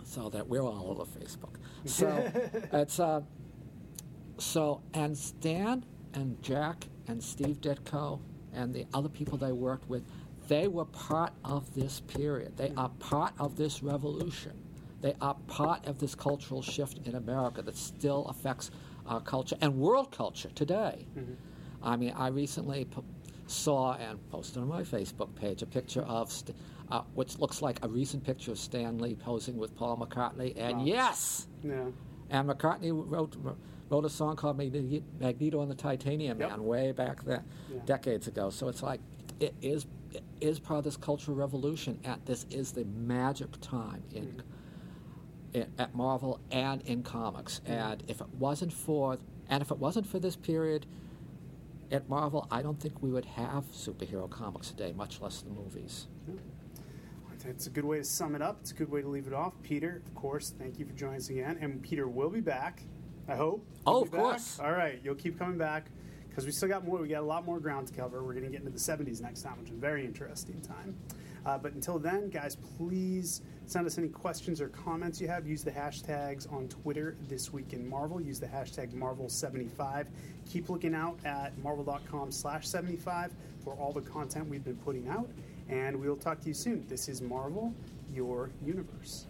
so that we're all over Facebook. So it's, uh, so, and Stan and Jack and Steve Ditko and the other people they worked with, they were part of this period. They are part of this revolution. They are part of this cultural shift in America that still affects our culture and world culture today. I mean, I recently po- saw and posted on my Facebook page a picture of St- uh, what looks like a recent picture of Stan Lee posing with Paul McCartney. And Wow. yes, yeah. and McCartney wrote wrote a song called Magneto and the Titanium Yep. Man way back then, Yeah. decades ago. So it's like it is it is part of this cultural revolution, and this is the magic time in. Mm-hmm. in- At Marvel and in comics, Mm-hmm. and if it wasn't for, and if it wasn't for this period, at Marvel, I don't think we would have superhero comics today, much less the movies. It's a good way to sum it up. It's a good way to leave it off. Peter, of course, thank you for joining us again. And Peter will be back. I hope. Oh, of back. course. All right, you'll keep coming back because we still got more. We got a lot more ground to cover. We're going to get into the 70s next time, which is a very interesting time. Uh, but until then, guys, please send us any questions or comments you have. Use the hashtags on Twitter this week in Marvel. Use the hashtag Marvel75. Keep looking out at marvel.com slash 75 for all the content we've been putting out. And we'll talk to you soon. This is Marvel, your universe.